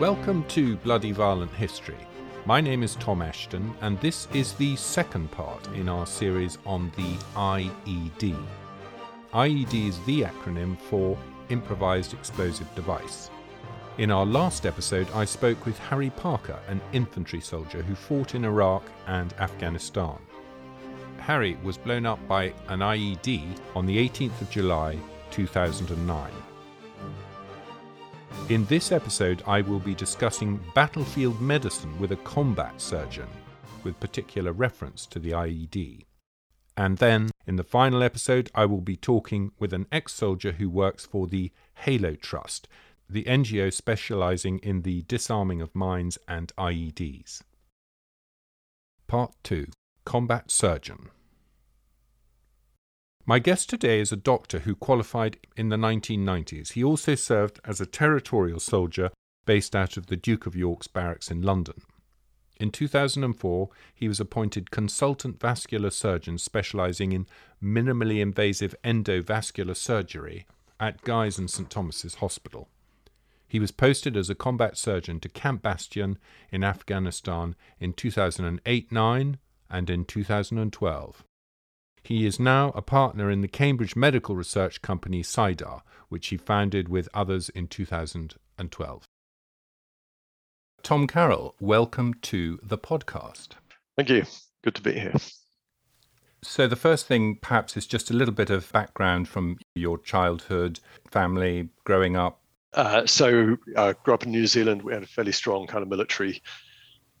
Welcome to Bloody Violent History. My name is Tom Ashton, and this is the second part in our series on the IED. IED is the acronym for Improvised Explosive Device. In our last episode, I spoke with Harry Parker, an infantry soldier who fought in Iraq and Afghanistan. Harry was blown up by an IED on the 18th of July 2009. In this episode, I will be discussing battlefield medicine with a combat surgeon, with particular reference to the IED. And then, in the final episode, I will be talking with an ex soldier who works for the Halo Trust, the NGO specializing in the disarming of mines and IEDs. Part 2 Combat Surgeon my guest today is a doctor who qualified in the 1990s. He also served as a territorial soldier based out of the Duke of York's barracks in London. In 2004, he was appointed consultant vascular surgeon specializing in minimally invasive endovascular surgery at Guy's and St Thomas's Hospital. He was posted as a combat surgeon to Camp Bastion in Afghanistan in 2008 9 and in 2012. He is now a partner in the Cambridge medical research company Cydar, which he founded with others in 2012. Tom Carrell, welcome to the podcast. Thank you. Good to be here. So, the first thing perhaps is just a little bit of background from your childhood, family, growing up. Uh, so, I grew up in New Zealand. We had a fairly strong kind of military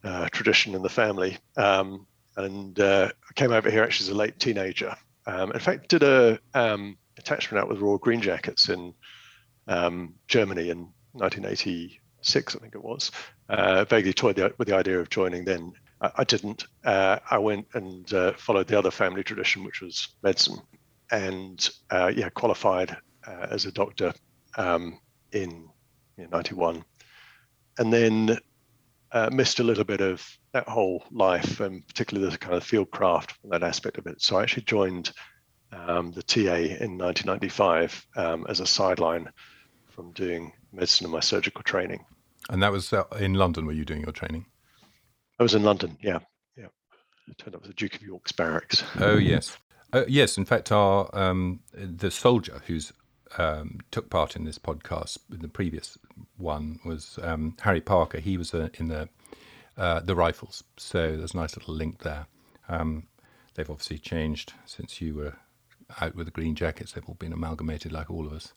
uh, tradition in the family. Um, and uh, I came over here actually as a late teenager. Um, in fact, did a um, attachment out with Royal Green Jackets in um, Germany in 1986, I think it was. Uh, vaguely toyed with the idea of joining then. I, I didn't. Uh, I went and uh, followed the other family tradition, which was medicine, and uh, yeah, qualified uh, as a doctor um, in, in 91. And then uh, missed a little bit of that whole life, and particularly the kind of field craft, that aspect of it. So I actually joined um, the TA in 1995 um, as a sideline from doing medicine and my surgical training. And that was uh, in London. Were you doing your training? I was in London. Yeah, yeah. It turned up as the Duke of York's barracks. Oh yes, uh, yes. In fact, our um, the soldier who's um, took part in this podcast, in the previous one was um, Harry Parker. He was uh, in the uh, the rifles, so there's a nice little link there. Um, they've obviously changed since you were out with the green jackets. They've all been amalgamated, like all of us.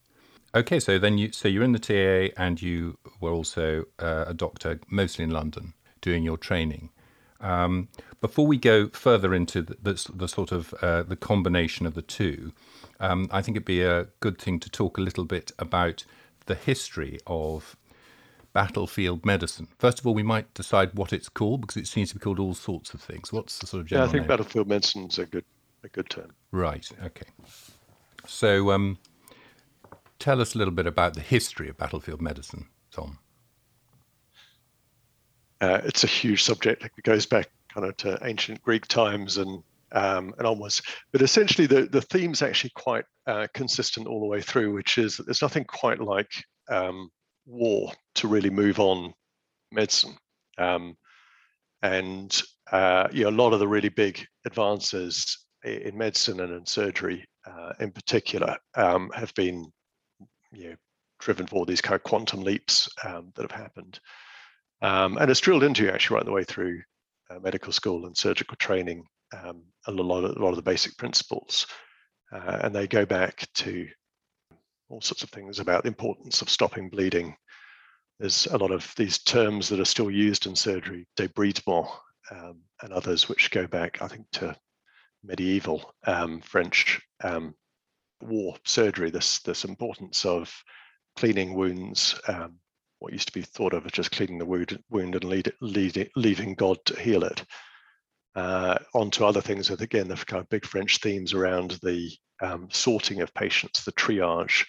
Okay, so then you so you're in the TA and you were also uh, a doctor, mostly in London, doing your training. Um, before we go further into the, the, the sort of uh, the combination of the two, um, I think it'd be a good thing to talk a little bit about the history of battlefield medicine. First of all, we might decide what it's called because it seems to be called all sorts of things. What's the sort of general Yeah, I think name? battlefield medicine is a good a good term. Right. Okay. So, um, tell us a little bit about the history of battlefield medicine, Tom. Uh, it's a huge subject. It goes back kind of to ancient Greek times and um, and onwards. But essentially, the the theme's actually quite uh, consistent all the way through, which is that there's nothing quite like um, war to really move on medicine. Um, and uh, you know, a lot of the really big advances in medicine and in surgery, uh, in particular, um, have been you know, driven for these kind of quantum leaps um, that have happened. Um, and it's drilled into you actually right the way through uh, medical school and surgical training, um, a lot of a lot of the basic principles, uh, and they go back to all sorts of things about the importance of stopping bleeding. There's a lot of these terms that are still used in surgery, debridement, um, and others which go back, I think, to medieval um, French um, war surgery. This this importance of cleaning wounds, um, what used to be thought of as just cleaning the wound, wound and lead, lead, leaving God to heal it. Uh, onto other things with again the kind of big French themes around the um, sorting of patients, the triage,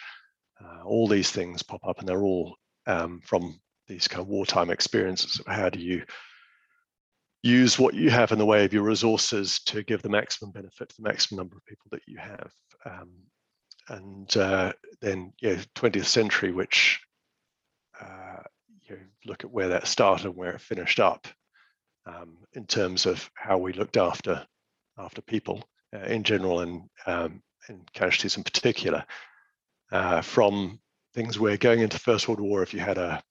uh, all these things pop up, and they're all um, from these kind of wartime experiences of how do you use what you have in the way of your resources to give the maximum benefit to the maximum number of people that you have. Um, and uh, then, yeah, 20th century, which uh, you look at where that started and where it finished up um, in terms of how we looked after after people uh, in general and um, and casualties in particular. Uh, from things where going into First World War, if you had a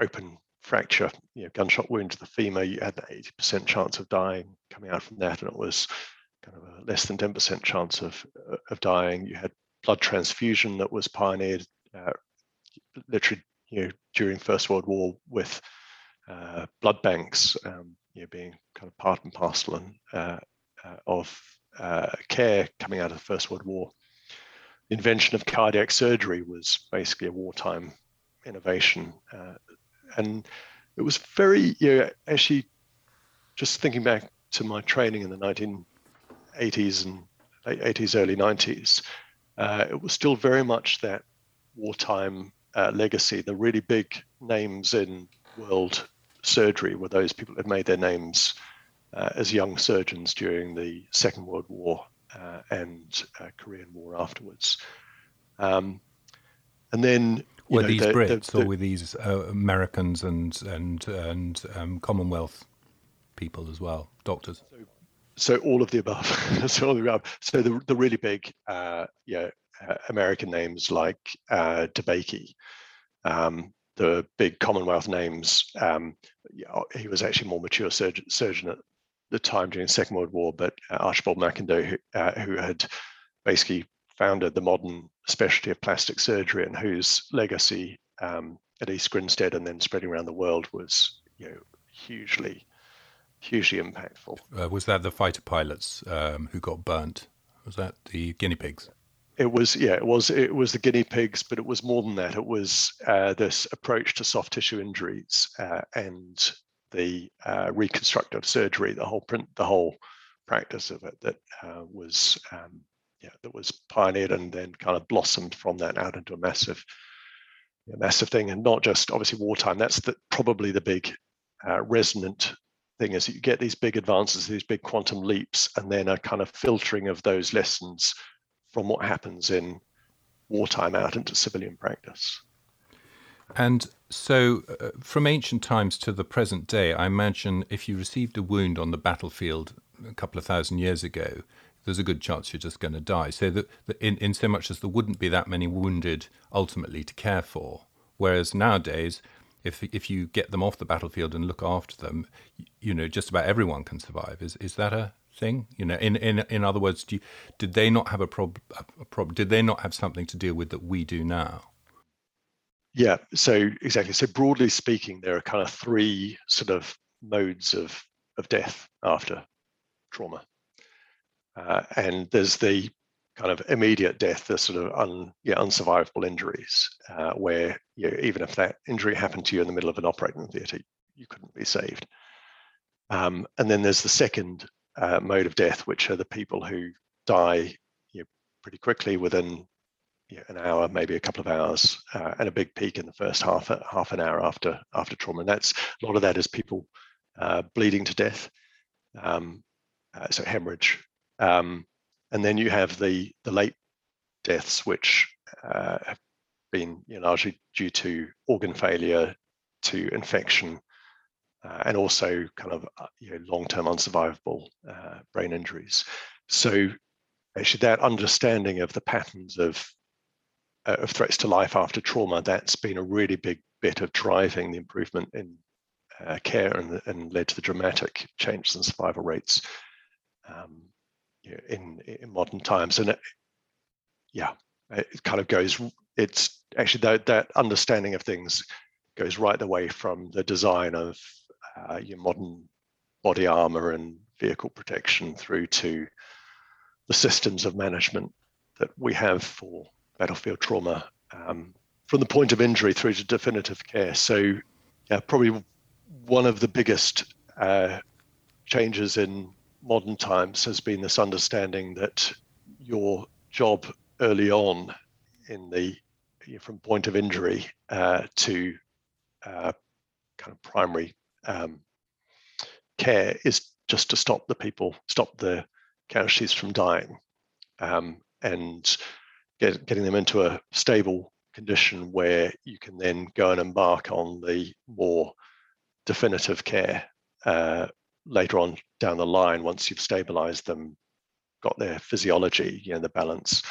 open fracture, you know, gunshot wound to the femur, you had an 80% chance of dying coming out from that, and it was kind of a less than 10% chance of of dying. You had blood transfusion that was pioneered uh, literally you know during First World War with uh, blood banks um, you know being kind of part and parcel and, uh, uh of uh, care coming out of the First World War. Invention of cardiac surgery was basically a wartime innovation, uh, and it was very you know actually just thinking back to my training in the 1980s and late 80s, early 90s, it was still very much that wartime uh, legacy. The really big names in world surgery were those people that made their names uh, as young surgeons during the Second World War uh, and uh, Korean War afterwards. Um, and then were know, these the, Brits the, the, or were these uh, Americans and and and um, Commonwealth people as well, doctors? So, so all of the above. so all of the above. So the the really big, uh, yeah, uh, American names like uh, DeBakey, um, the big Commonwealth names. Um, he was actually more mature surgeon, surgeon at the time during the Second World War, but uh, Archibald McIndoe, who, uh, who had basically founded the modern specialty of plastic surgery and whose legacy um, at East Grinstead and then spreading around the world was you know, hugely, hugely impactful. Uh, was that the fighter pilots um, who got burnt? Was that the guinea pigs? it was yeah it was it was the guinea pigs but it was more than that it was uh, this approach to soft tissue injuries uh, and the uh, reconstructive surgery the whole print the whole practice of it that uh, was um, yeah that was pioneered and then kind of blossomed from that out into a massive a massive thing and not just obviously wartime that's the, probably the big uh, resonant thing is you get these big advances these big quantum leaps and then a kind of filtering of those lessons from what happens in wartime out into civilian practice. And so, uh, from ancient times to the present day, I imagine if you received a wound on the battlefield a couple of thousand years ago, there's a good chance you're just going to die. So, that, in, in so much as there wouldn't be that many wounded ultimately to care for. Whereas nowadays, if if you get them off the battlefield and look after them, you know, just about everyone can survive. Is is that a thing? You know, in in in other words, you, did they not have a problem? Did they not have something to deal with that we do now? Yeah. So exactly. So broadly speaking, there are kind of three sort of modes of of death after trauma, uh, and there's the kind of immediate death, the sort of un, yeah, unsurvivable injuries, uh, where you know, even if that injury happened to you in the middle of an operating theatre, you couldn't be saved. Um, and then there's the second uh, mode of death, which are the people who die you know, pretty quickly within you know, an hour, maybe a couple of hours, uh, and a big peak in the first half half an hour after after trauma. And that's a lot of that is people uh, bleeding to death, um, uh, so hemorrhage, um, and then you have the the late deaths, which uh, have been you know, largely due to organ failure, to infection, uh, and also kind of uh, you know, long-term unsurvivable uh, brain injuries. So actually that understanding of the patterns of, uh, of threats to life after trauma, that's been a really big bit of driving the improvement in uh, care and, and led to the dramatic changes in survival rates um, in, in modern times. And it, yeah, it kind of goes, it's actually that, that understanding of things goes right the way from the design of uh, your modern body armor and vehicle protection through to the systems of management that we have for battlefield trauma um, from the point of injury through to definitive care. So, yeah, probably one of the biggest uh, changes in modern times has been this understanding that your job early on in the from point of injury uh, to uh, kind of primary um, care is just to stop the people, stop the casualties from dying, um, and get, getting them into a stable condition where you can then go and embark on the more definitive care uh, later on down the line once you've stabilized them, got their physiology, you know, the balance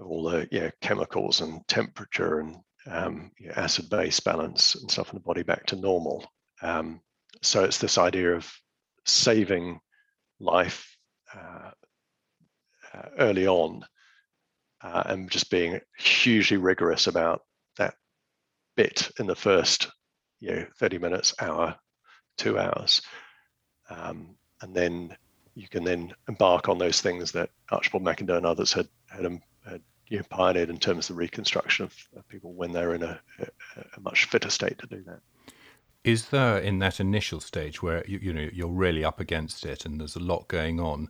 of all the you know, chemicals and temperature and um, you know, acid base balance and stuff in the body back to normal. Um, so it's this idea of saving life uh, uh, early on uh, and just being hugely rigorous about that bit in the first you know 30 minutes hour two hours. Um, and then you can then embark on those things that Archibald McIndoe and others had had, um, had you know, pioneered in terms of the reconstruction of, of people when they're in a, a, a, much fitter state to do that. Is there in that initial stage where you, you know you're really up against it and there's a lot going on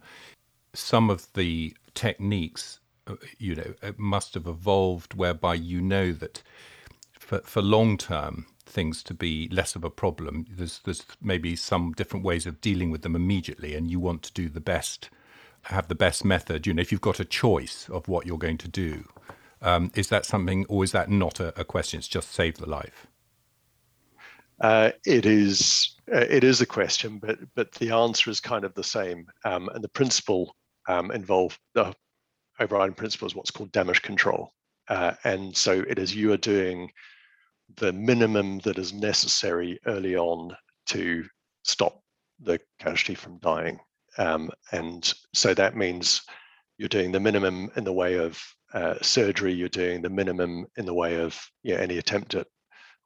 some of the techniques you know it must have evolved whereby you know that for, for long term things to be less of a problem there's there's maybe some different ways of dealing with them immediately and you want to do the best have the best method. You know if you've got a choice of what you're going to do um, is that something or is that not a, a question? It's just save the life. Uh, it is uh, it is a question, but but the answer is kind of the same. Um, and the principle um, involved the overriding principle is what's called damage control. Uh, and so it is you are doing the minimum that is necessary early on to stop the casualty from dying. Um, and so that means you're doing the minimum in the way of uh, surgery, you're doing the minimum in the way of any attempt at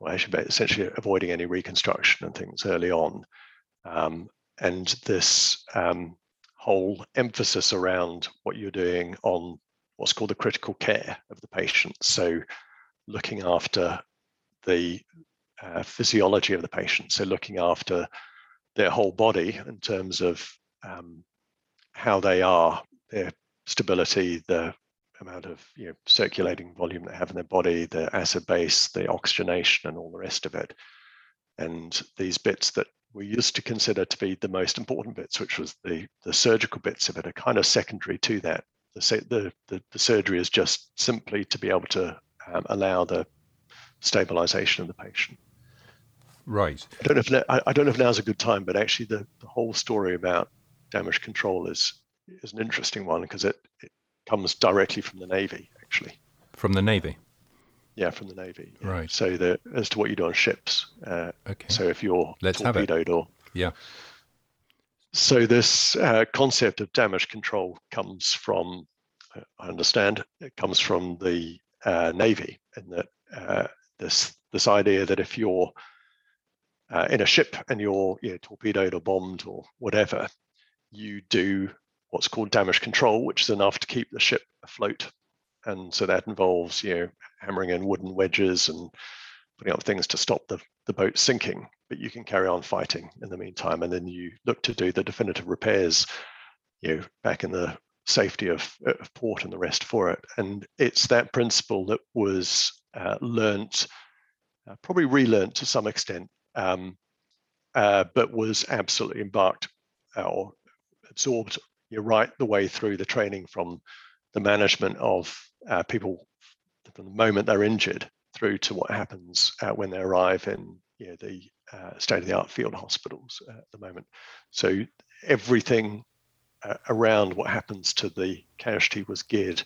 well, actually essentially avoiding any reconstruction and things early on. Um, and this um, whole emphasis around what you're doing on what's called the critical care of the patient. So looking after the uh, physiology of the patient, so looking after their whole body in terms of um, how they are, their stability, the amount of you know, circulating volume they have in their body, the acid base, the oxygenation, and all the rest of it. And these bits that we used to consider to be the most important bits, which was the, the surgical bits of it, are kind of secondary to that. The, the, the, the surgery is just simply to be able to um, allow the stabilization of the patient. Right. I don't know if I, I don't know if now's a good time, but actually the, the whole story about damage control is is an interesting one because it, it comes directly from the Navy, actually. From the Navy? Yeah, from the Navy. Yeah. Right. So the as to what you do on ships. Uh, okay. So if you're Let's torpedoed or yeah. So this uh, concept of damage control comes from, uh, I understand, it comes from the uh, Navy, and that uh, this this idea that if you're uh, in a ship and you're you know, torpedoed or bombed or whatever, you do what's called damage control, which is enough to keep the ship afloat. And so that involves, you know, hammering in wooden wedges and putting up things to stop the, the boat sinking. But you can carry on fighting in the meantime. And then you look to do the definitive repairs, you know, back in the safety of, of port and the rest for it. And it's that principle that was uh, learnt, uh, probably relearned to some extent, um, uh, but was absolutely embarked uh, or absorbed you're right the way through the training from the management of uh, people from the moment they're injured through to what happens uh, when they arrive in you know, the uh, state-of-the-art field hospitals at the moment. So everything uh, around what happens to the casualty was geared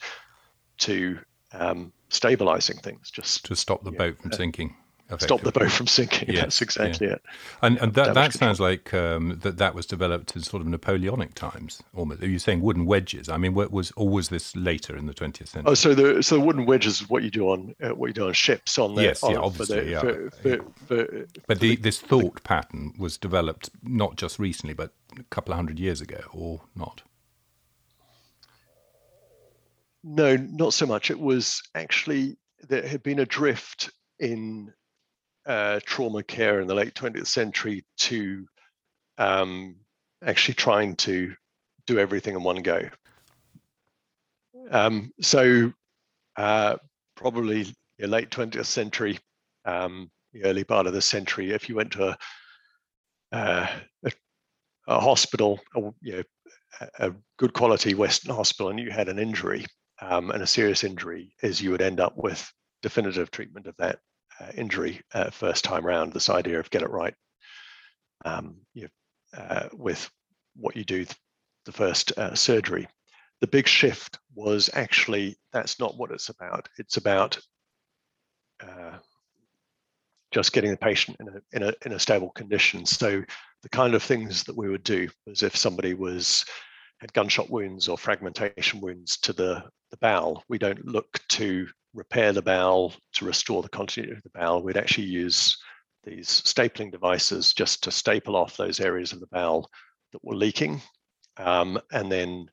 to um, stabilizing things, just to stop the boat know, from sinking stop the boat from sinking. Yes, That's exactly yeah. it. And, and that, that sounds like um, that that was developed in sort of Napoleonic times. Almost. Are you saying wooden wedges? I mean, what was or was this later in the 20th century? Oh, so the so the wooden wedges is what you do on uh, what you do on ships on the yes, on, yeah, obviously, the, yeah. For, for, for, but the, this thought pattern was developed not just recently, but a couple of hundred years ago, or not? No, not so much. It was actually there had been a drift in uh, trauma care in the late 20th century to um, actually trying to do everything in one go. Um, so uh, probably the late 20th century, um, the early part of the century, if you went to a, uh, a, a hospital, or, you know, a, a good quality Western hospital, and you had an injury, um, and a serious injury, is you would end up with definitive treatment of that injury uh, first time round. This idea of get it right um, you, uh, with what you do th- the first uh, surgery. The big shift was actually that's not what it's about. It's about uh, just getting the patient in a, in a in a stable condition. So the kind of things that we would do was if somebody was had gunshot wounds or fragmentation wounds to the, the bowel, we don't look to repair the bowel to restore the continuity of the bowel. We'd actually use these stapling devices just to staple off those areas of the bowel that were leaking um, and then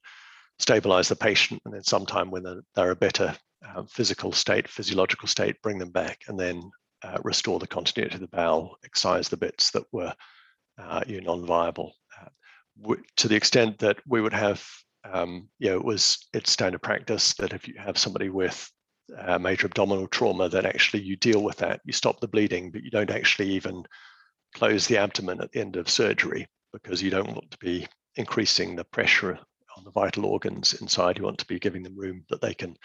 stabilize the patient. And then sometime when they're, they're a better uh, physical state, physiological state, bring them back and then uh, restore the continuity of the bowel, excise the bits that were uh, you know, non-viable. Uh, to the extent that we would have, um, you know, it was it's standard practice that if you have somebody with uh, major abdominal trauma, that actually you deal with that, you stop the bleeding, but you don't actually even close the abdomen at the end of surgery because you don't want to be increasing the pressure on the vital organs inside. You want to be giving them room that they can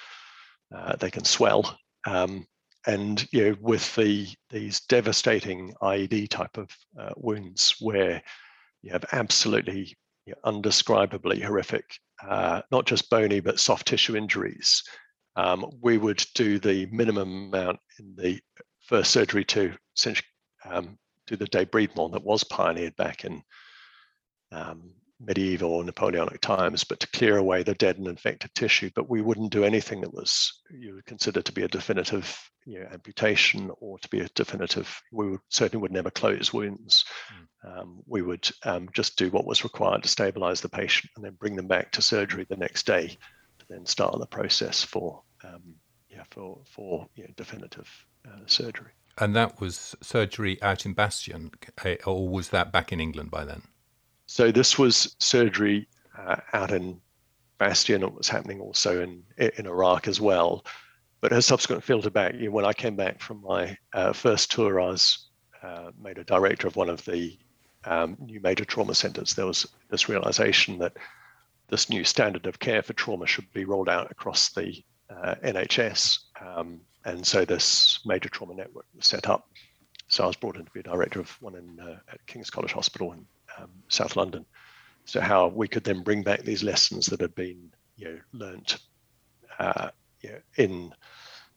uh, they can swell. Um, and you know, with the these devastating IED type of uh, wounds where you have absolutely you know, undescribably horrific, uh, not just bony but soft tissue injuries, um, we would do the minimum amount in the first surgery to essentially um, do the debridement that was pioneered back in um, medieval or Napoleonic times, but to clear away the dead and infected tissue. But we wouldn't do anything that was you would consider to be a definitive you know, amputation or to be a definitive. We would certainly would never close wounds. Mm. Um, we would um, just do what was required to stabilize the patient and then bring them back to surgery the next day to then start the process for um, yeah for for you know, definitive uh, surgery. And that was surgery out in Bastion, eh, or was that back in England by then? So this was surgery uh, out in Bastion. It was happening also in in Iraq as well, but has subsequent filtered back. You know, when I came back from my uh, first tour, I was uh, made a director of one of the um, new major trauma centres. There was this realization that this new standard of care for trauma should be rolled out across the uh, NHS, um, and so this major trauma network was set up. So I was brought in to be a director of one in uh, at King's College Hospital in um, South London. So how we could then bring back these lessons that had been you know learnt uh, you know, in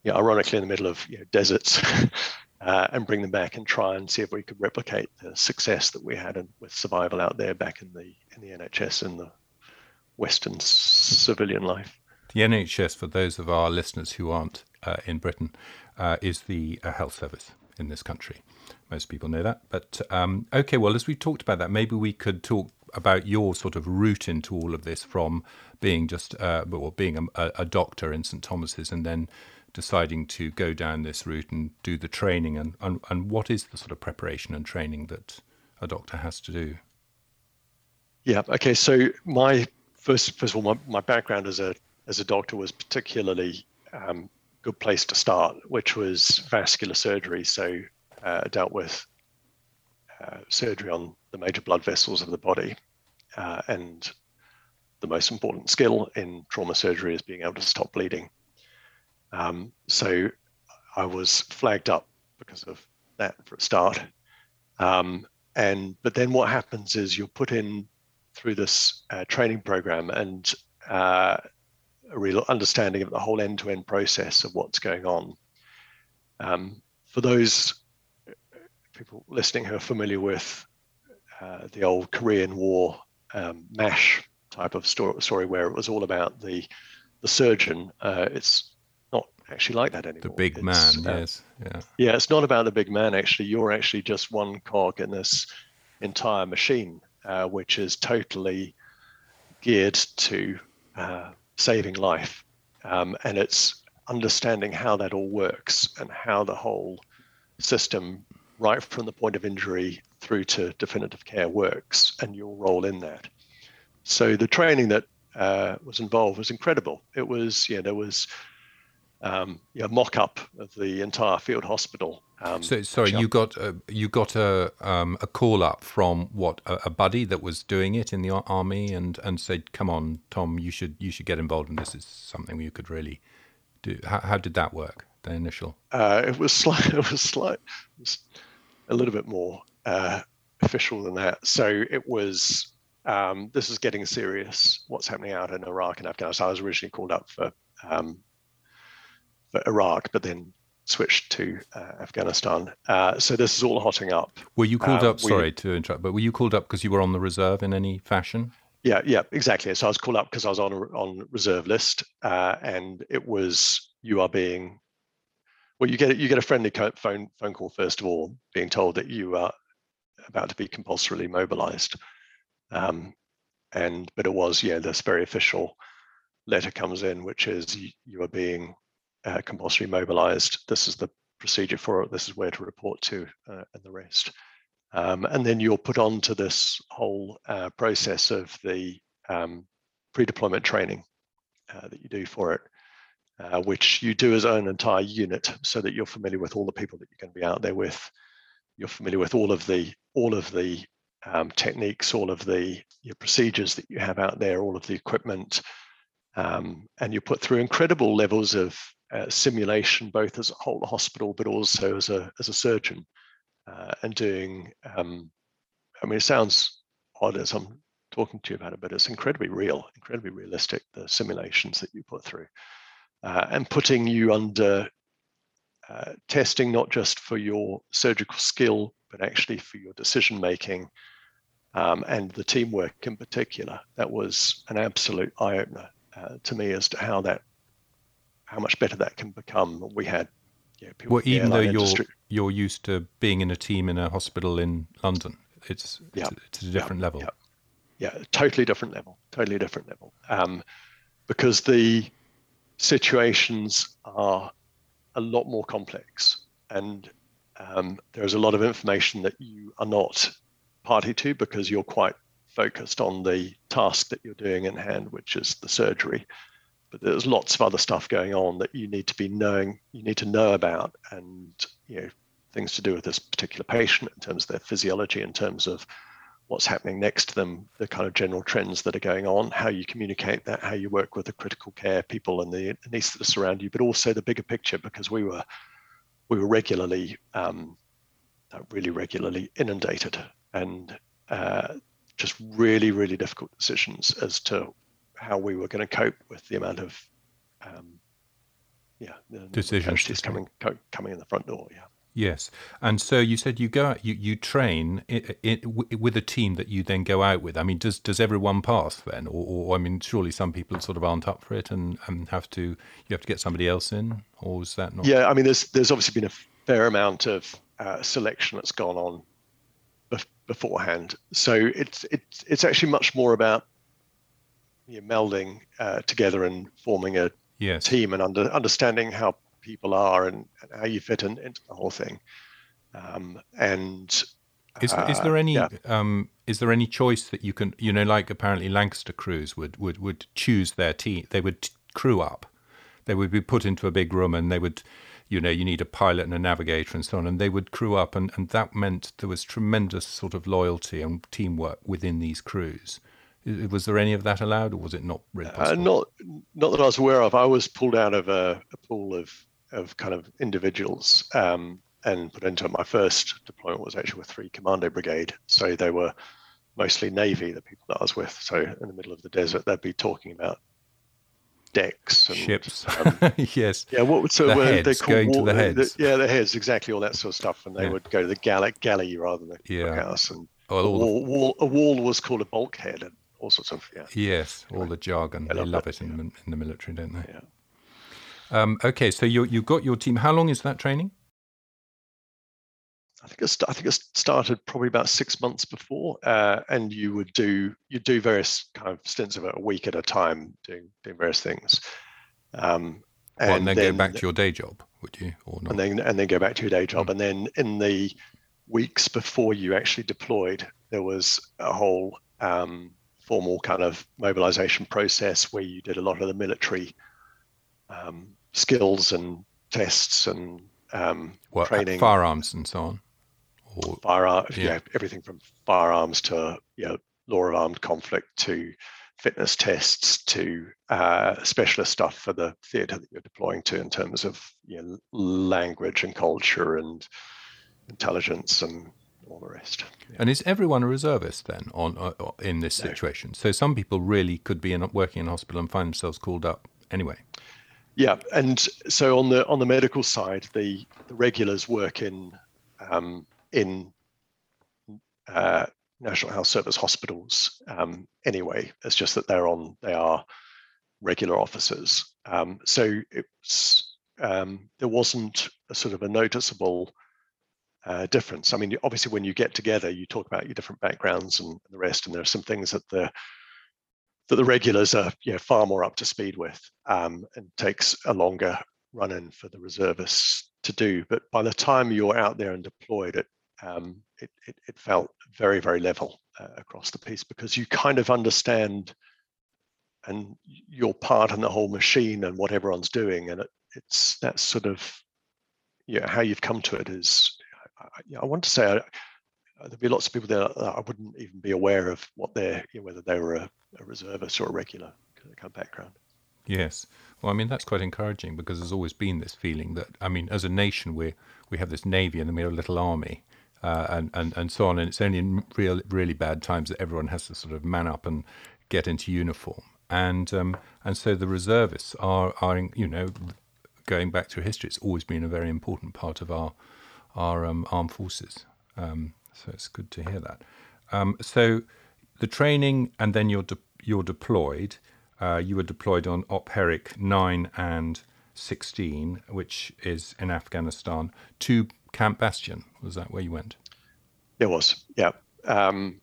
you know, ironically in the middle of you know, deserts uh, and bring them back and try and see if we could replicate the success that we had in, with survival out there back in the in the NHS and the Western civilian life. The NHS, for those of our listeners who aren't uh, in Britain, uh, is the uh, health service in this country. Most people know that. But um, okay, well, as we talked about that, maybe we could talk about your sort of route into all of this from being just, uh, well, being a, a, doctor in St Thomas's and then deciding to go down this route and do the training and, and, and what is the sort of preparation and training that a doctor has to do? Yeah. Okay. So my first, first of all, my, my background as a as a doctor was particularly um, good place to start, which was vascular surgery. So uh, dealt with uh, surgery on the major blood vessels of the body. Uh, and the most important skill in trauma surgery is being able to stop bleeding. Um, so I was flagged up because of that for a start. Um, and but then what happens is you're put in through this uh, training program, and uh, a real understanding of the whole end-to-end process of what's going on. Um, for those people listening who are familiar with uh, the old Korean War um, MASH type of story, story, where it was all about the the surgeon, uh, it's not actually like that anymore. The big it's, man, uh, yes, yeah, yeah. It's not about the big man. Actually, you're actually just one cog in this entire machine, uh, which is totally geared to uh, saving life. Um, and it's understanding how that all works and how the whole system, right from the point of injury through to definitive care, works and your role in that. So the training that uh, was involved was incredible. It was, yeah, there was um, yeah, mock-up of the entire field hospital. Um, so sorry, you got a, you got a um, a call up from what a, a, buddy that was doing it in the army and and said, "Come on, Tom, you should you should get involved in this. Is something you could really do." How, how did that work? the initial? Uh, it was slight. It was slight. It was a little bit more uh, official than that. So it was. Um, this is getting serious. What's happening out in Iraq and Afghanistan? I was originally called up for um, for Iraq, but then switched to uh, Afghanistan. Uh, so this is all hotting up. Were you called uh, up? Sorry we, to interrupt, but were you called up because you were on the reserve in any fashion? Yeah, yeah, exactly. So I was called up because I was on a, on reserve list, uh, and it was you are being. Well, you get you get a friendly phone phone call first of all, being told that you are about to be compulsorily mobilised, um, and but it was yeah this very official letter comes in, which is you, you are being uh, compulsory mobilised. This is the procedure for it. This is where to report to, uh, and the rest. Um, and then you're put onto this whole uh, process of the um, pre-deployment training uh, that you do for it, uh, which you do as an entire unit, so that you're familiar with all the people that you're going to be out there with. You're familiar with all of the all of the um, techniques, all of the procedures that you have out there, all of the equipment, um, and you're put through incredible levels of uh, simulation, both as a whole hospital, but also as a as a surgeon uh, and doing, um, I mean, it sounds odd as I'm talking to you about it, but it's incredibly real, incredibly realistic, the simulations that you put through. Uh, and putting you under uh, testing, not just for your surgical skill, but actually for your decision making um, and the teamwork in particular. That was an absolute eye opener uh, to me as to how that, how much better that can become. We had yeah, well, even though you're industry. you're used to being in a team in a hospital in London, it's yeah. it's, it's, a different yeah. level. Yeah. yeah, totally different level, totally different level. Um, because the situations are a lot more complex, and um, there's a lot of information that you are not party to because you're quite focused on the task that you're doing in hand, which is the surgery but there's lots of other stuff going on that you need to be knowing, you need to know about, and you know things to do with this particular patient in terms of their physiology, in terms of what's happening next to them, the kind of general trends that are going on, how you communicate that, how you work with the critical care people and the anaesthetists around you, but also the bigger picture because we were we were regularly, um, really regularly inundated and uh, just really really difficult decisions as to how we were going to cope with the amount of um, yeah decisions coming co- coming in the front door. Yeah. Yes, and so you said you go out, you you train it, it, with a team that you then go out with. I mean, does does everyone pass then, or, or I mean, surely some people sort of aren't up for it and, and have to you have to get somebody else in, or is that not? Yeah, I mean, there's there's obviously been a fair amount of uh, selection that's gone on beforehand, so it's it's it's actually much more about you know, melding uh, together and forming a yes. team and under, understanding how people are and, and how you fit in, into the whole thing. Um, and is, uh, is there any yeah. um, is there any choice that you can you know like apparently Lancaster crews would would would choose their team they would crew up they would be put into a big room and they would you know you need a pilot and a navigator and so on and they would crew up and, and that meant there was tremendous sort of loyalty and teamwork within these crews was there any of that allowed, or was it not really uh, possible? Uh, not, not that I was aware of. I was pulled out of a, a pool of of kind of individuals um, and put into my first deployment was actually with three commando brigade. So they were mostly navy, the people that I was with. So in the middle of the desert, they'd be talking about decks and ships. Um, yes. Yeah. What so the heads, they going war, to the heads? The, yeah, the heads. Exactly all that sort of stuff, and they yeah. would go to the galley, galley rather than the yeah. house. And oh, a, wall, the... wall, a wall was called a bulkhead, and all sorts of yeah. Yes, all the jargon. they love it, it in, yeah. in the military, don't they? Yeah. Um, okay, so you you got your team. How long is that training? I think it I think it started probably about six months before, uh, and you would do you do various kind of stints of it a week at a time, doing doing various things. Um, and, well, and then, then, go back to your day job, would you, or not? And then and then go back to your day job, mm. and then in the weeks before you actually deployed, there was a whole um, formal kind of mobilization process where you did a lot of the military um, skills and tests and um, training, firearms and so on. Or, firearms, yeah. yeah. everything from firearms to you know, law of armed conflict to fitness tests to uh, specialist stuff for the theatre that you're deploying to in terms of you know, language and culture and intelligence and all the rest. Yeah. And is everyone a reservist then on uh, in this no. situation? So some people really could be in, working in hospital and find themselves called up anyway. Yeah, and so on the on the medical side, the, the regulars work in um, in uh, National Health Service hospitals um, anyway. It's just that they're on they are regular officers. Um, so it's um, there wasn't a sort of a noticeable uh, difference. I mean, obviously, when you get together, you talk about your different backgrounds and the rest, and there are some things that the that the regulars are you know, far more up to speed with, um, and takes a longer run in for the reservists to do. But by the time you're out there and deployed, it um, it, it, it, felt very very level uh, across the piece because you kind of understand and you're part in the whole machine and what everyone's doing, and it, it's that sort of yeah how you've come to it is I, I want to say I, uh, there'd be lots of people there I wouldn't even be aware of what they're you know, whether they were a, a reservist or a regular kind of background. Yes. Well, I mean that's quite encouraging because there's always been this feeling that I mean, as a nation, we we have this navy and then we have a little army, uh, and and and so on. And it's only in real really bad times that everyone has to sort of man up and get into uniform. And um, and so the reservists are are you know going back through history, it's always been a very important part of our our um, armed forces. Um, so it's good to hear that. Um, so the training, and then you're de- you're deployed. Uh, you were deployed on Op Herrick nine and sixteen, which is in Afghanistan, to Camp Bastion. Was that where you went? It was, yeah, um,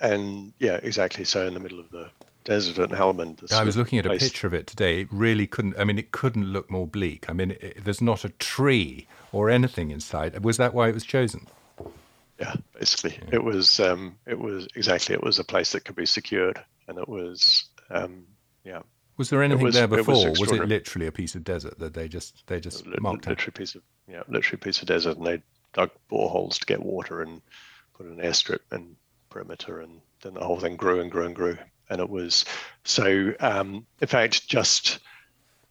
and yeah, exactly. So in the middle of the desert Helmand. I was looking at place. a picture of it today. It really couldn't. I mean, it couldn't look more bleak. I mean, it, there's not a tree or anything inside. Was that why it was chosen? Yeah, basically, yeah. it was. Um, it was exactly. It was a place that could be secured, and it was. Um, yeah. Was there anything was, there before? It was, was, it literally a piece of desert that they just they just marked literally piece of yeah, literally piece of desert, and they dug boreholes to get water and put an airstrip and perimeter, and then the whole thing grew and grew and grew and it was so. Um, in fact, just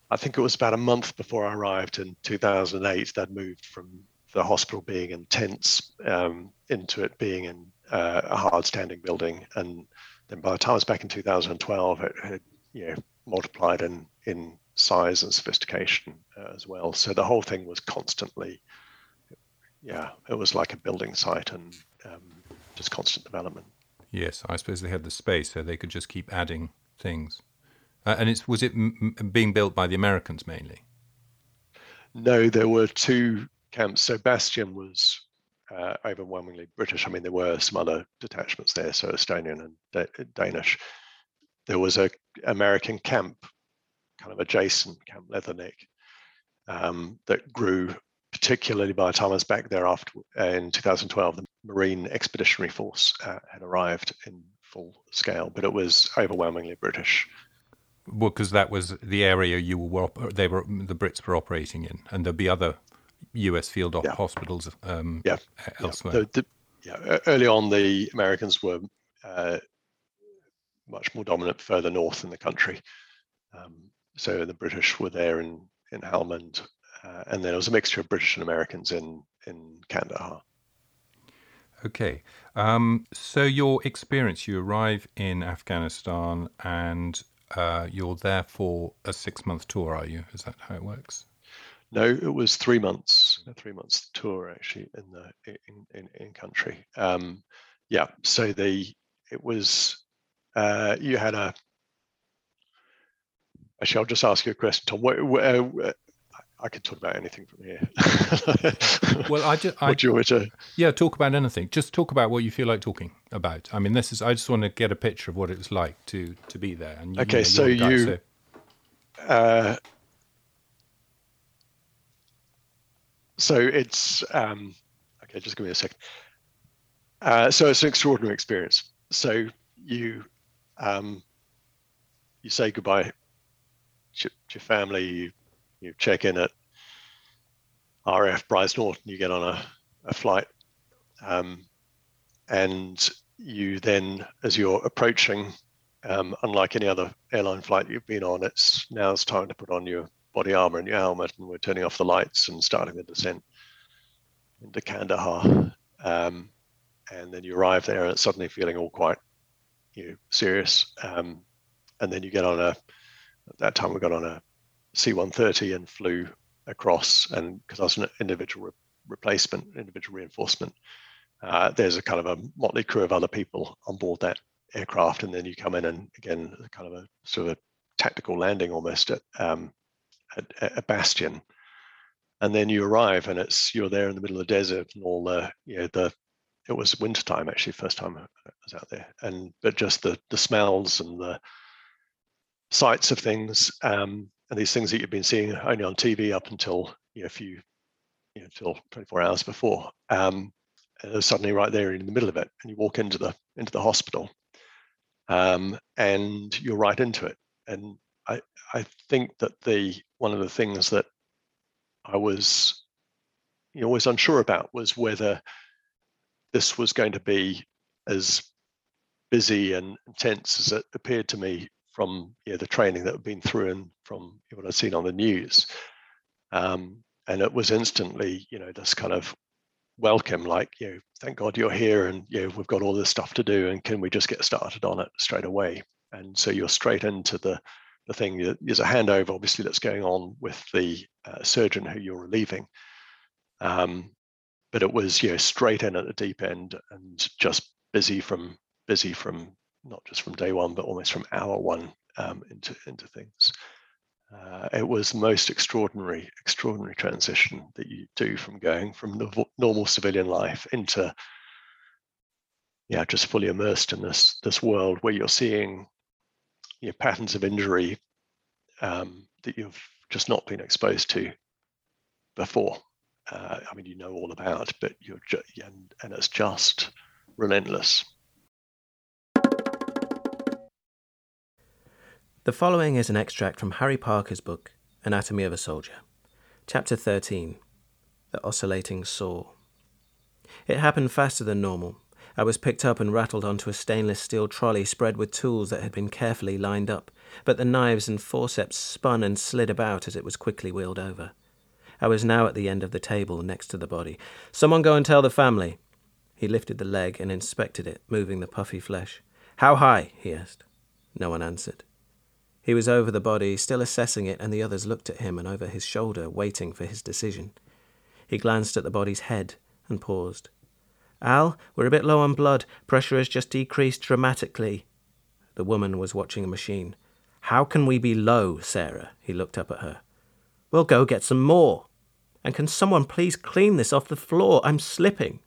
I think it was about a month before I arrived in 2008 that moved from the hospital being in tents um, into it being in uh, a hard standing building, and then by the time I was back in 2012, it had you know multiplied in in size and sophistication uh, as well. So the whole thing was constantly, yeah, it was like a building site and um, just constant development. Yes, I suppose they had the space, so they could just keep adding things. Uh, and it's was it m- being built by the Americans mainly? No, there were two camps. So Bastion was uh, overwhelmingly British. I mean, there were some other detachments there, so Estonian and da- Danish. There was a American camp, kind of adjacent Camp Leatherneck, um, that grew particularly by the time I was back there after in 2012. The Marine Expeditionary Force uh, had arrived in full scale, but it was overwhelmingly British. Well, because that was the area you were they were the Brits were operating in, and there'd be other U.S. field yeah. hospitals um, yeah. elsewhere. Yeah. The, the, yeah. Early on, the Americans were uh, much more dominant further north in the country. Um, so the British were there in in Helmand, uh, and then it was a mixture of British and Americans in in Kandahar. Okay. Um, so your experience, you arrive in Afghanistan and uh, you're there for a six month tour, are you? Is that how it works? No, it was three months, a three months tour actually in the in in, in country. Um, yeah, so the it was uh, you had a. Actually, I'll just ask you a question, Tom. What, uh, I could talk about anything from here. well, I just, what do you want to? Yeah, talk about anything. Just talk about what you feel like talking about. I mean, this is. I just want to get a picture of what it was like to to be there. And you, okay, you know, so you. so. Uh, so it's um, okay. Just give me a second. Uh, so it's an extraordinary experience. So you um, you say goodbye to, to your family. You you check in at RF Brize Norton, you get on a, a flight, um, and you then, as you're approaching um, unlike any other airline flight you've been on, it's now it's time to put on your body armor and your helmet, and we're turning off the lights and starting the descent into Kandahar. Um, and then you arrive there, and it's suddenly feeling all quite you know, serious. Um, and then you get on a, at that time we got on a C-130 and flew across, and because I was an individual re- replacement, individual reinforcement, uh, there's a kind of a motley crew of other people on board that aircraft, and then you come in and again, kind of a sort of a tactical landing almost at, um, at, at Bastion, and then you arrive and it's you're there in the middle of the desert and all the you know the it was wintertime actually first time I was out there. And but just the the smells and the sights of things um, and these things that you've been seeing only on TV up until you know, a few you know, until 24 hours before um, suddenly right there in the middle of it and you walk into the into the hospital. Um, and you're right into it. And I I think that the one of the things that I was you know, always unsure about was whether this was going to be as busy and intense as it appeared to me from the training that had been through and from what I'd seen on the news. Um, and it was instantly, you know, this kind of welcome, like, you know, thank God you're here and, you know, we've got all this stuff to do and can we just get started on it straight away? And so you're straight into the the thing. There's a handover, obviously, that's going on with the uh, surgeon who you're relieving. Um, but it was, you know, straight in at the deep end and just busy from busy from not just from day one, but almost from hour one um, into into things. Uh, it was the most extraordinary, extraordinary transition that you do from going from the normal civilian life into, yeah, just fully immersed in this this world where you're seeing you know, patterns of injury um, that you've just not been exposed to before. Uh, I mean, you know all about, but you're ju- and and it's just relentless. The following is an extract from Harry Parker's book, Anatomy of a Soldier, Chapter 13 The Oscillating Saw. It happened faster than normal, I was picked up and rattled onto a stainless steel trolley spread with tools that had been carefully lined up, but the knives and forceps spun and slid about as it was quickly wheeled over. I was now at the end of the table next to the body. Someone go and tell the family. He lifted the leg and inspected it, moving the puffy flesh. How high? he asked. No one answered. He was over the body, still assessing it, and the others looked at him and over his shoulder, waiting for his decision. He glanced at the body's head and paused. Al, we're a bit low on blood. Pressure has just decreased dramatically. The woman was watching a machine. How can we be low, Sarah? He looked up at her. We'll go get some more. And can someone please clean this off the floor? I'm slipping.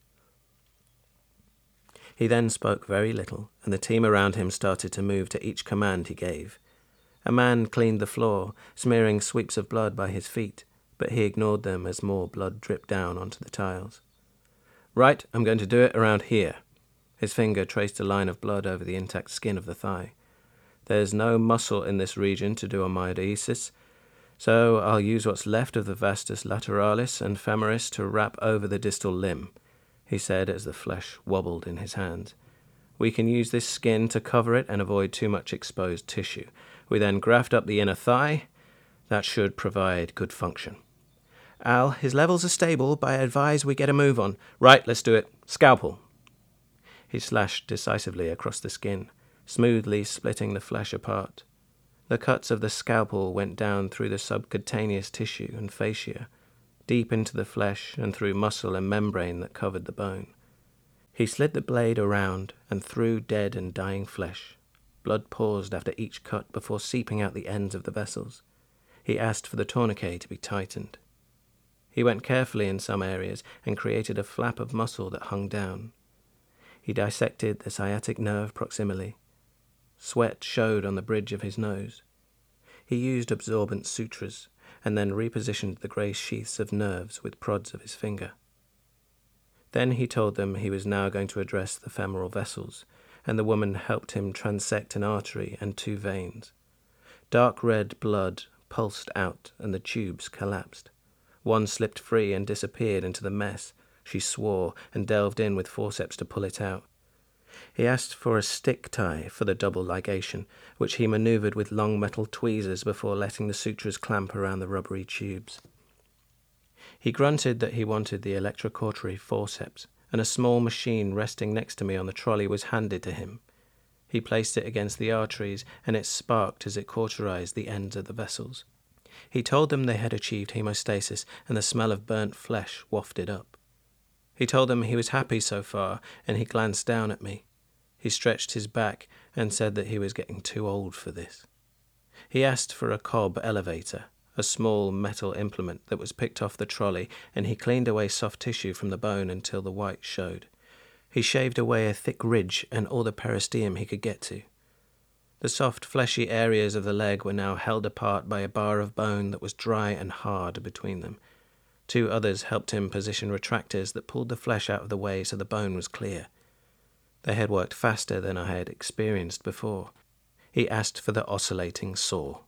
He then spoke very little, and the team around him started to move to each command he gave. A man cleaned the floor, smearing sweeps of blood by his feet, but he ignored them as more blood dripped down onto the tiles. Right, I'm going to do it around here. His finger traced a line of blood over the intact skin of the thigh. There's no muscle in this region to do a myodesis, so I'll use what's left of the vastus lateralis and femoris to wrap over the distal limb, he said as the flesh wobbled in his hands. We can use this skin to cover it and avoid too much exposed tissue. We then graft up the inner thigh. That should provide good function. Al, his levels are stable, but I advise we get a move on. Right, let's do it. Scalpel. He slashed decisively across the skin, smoothly splitting the flesh apart. The cuts of the scalpel went down through the subcutaneous tissue and fascia, deep into the flesh and through muscle and membrane that covered the bone. He slid the blade around and through dead and dying flesh. Blood paused after each cut before seeping out the ends of the vessels. He asked for the tourniquet to be tightened. He went carefully in some areas and created a flap of muscle that hung down. He dissected the sciatic nerve proximally. Sweat showed on the bridge of his nose. He used absorbent sutures and then repositioned the grey sheaths of nerves with prods of his finger. Then he told them he was now going to address the femoral vessels, and the woman helped him transect an artery and two veins. Dark red blood pulsed out, and the tubes collapsed. One slipped free and disappeared into the mess. She swore and delved in with forceps to pull it out. He asked for a stick tie for the double ligation, which he maneuvered with long metal tweezers before letting the sutures clamp around the rubbery tubes. He grunted that he wanted the electrocautery forceps, and a small machine resting next to me on the trolley was handed to him. He placed it against the arteries, and it sparked as it cauterized the ends of the vessels. He told them they had achieved hemostasis, and the smell of burnt flesh wafted up. He told them he was happy so far, and he glanced down at me. He stretched his back and said that he was getting too old for this. He asked for a Cobb elevator, a small metal implement that was picked off the trolley, and he cleaned away soft tissue from the bone until the white showed. He shaved away a thick ridge and all the periosteum he could get to. The soft, fleshy areas of the leg were now held apart by a bar of bone that was dry and hard between them. Two others helped him position retractors that pulled the flesh out of the way so the bone was clear. They had worked faster than I had experienced before. He asked for the oscillating saw.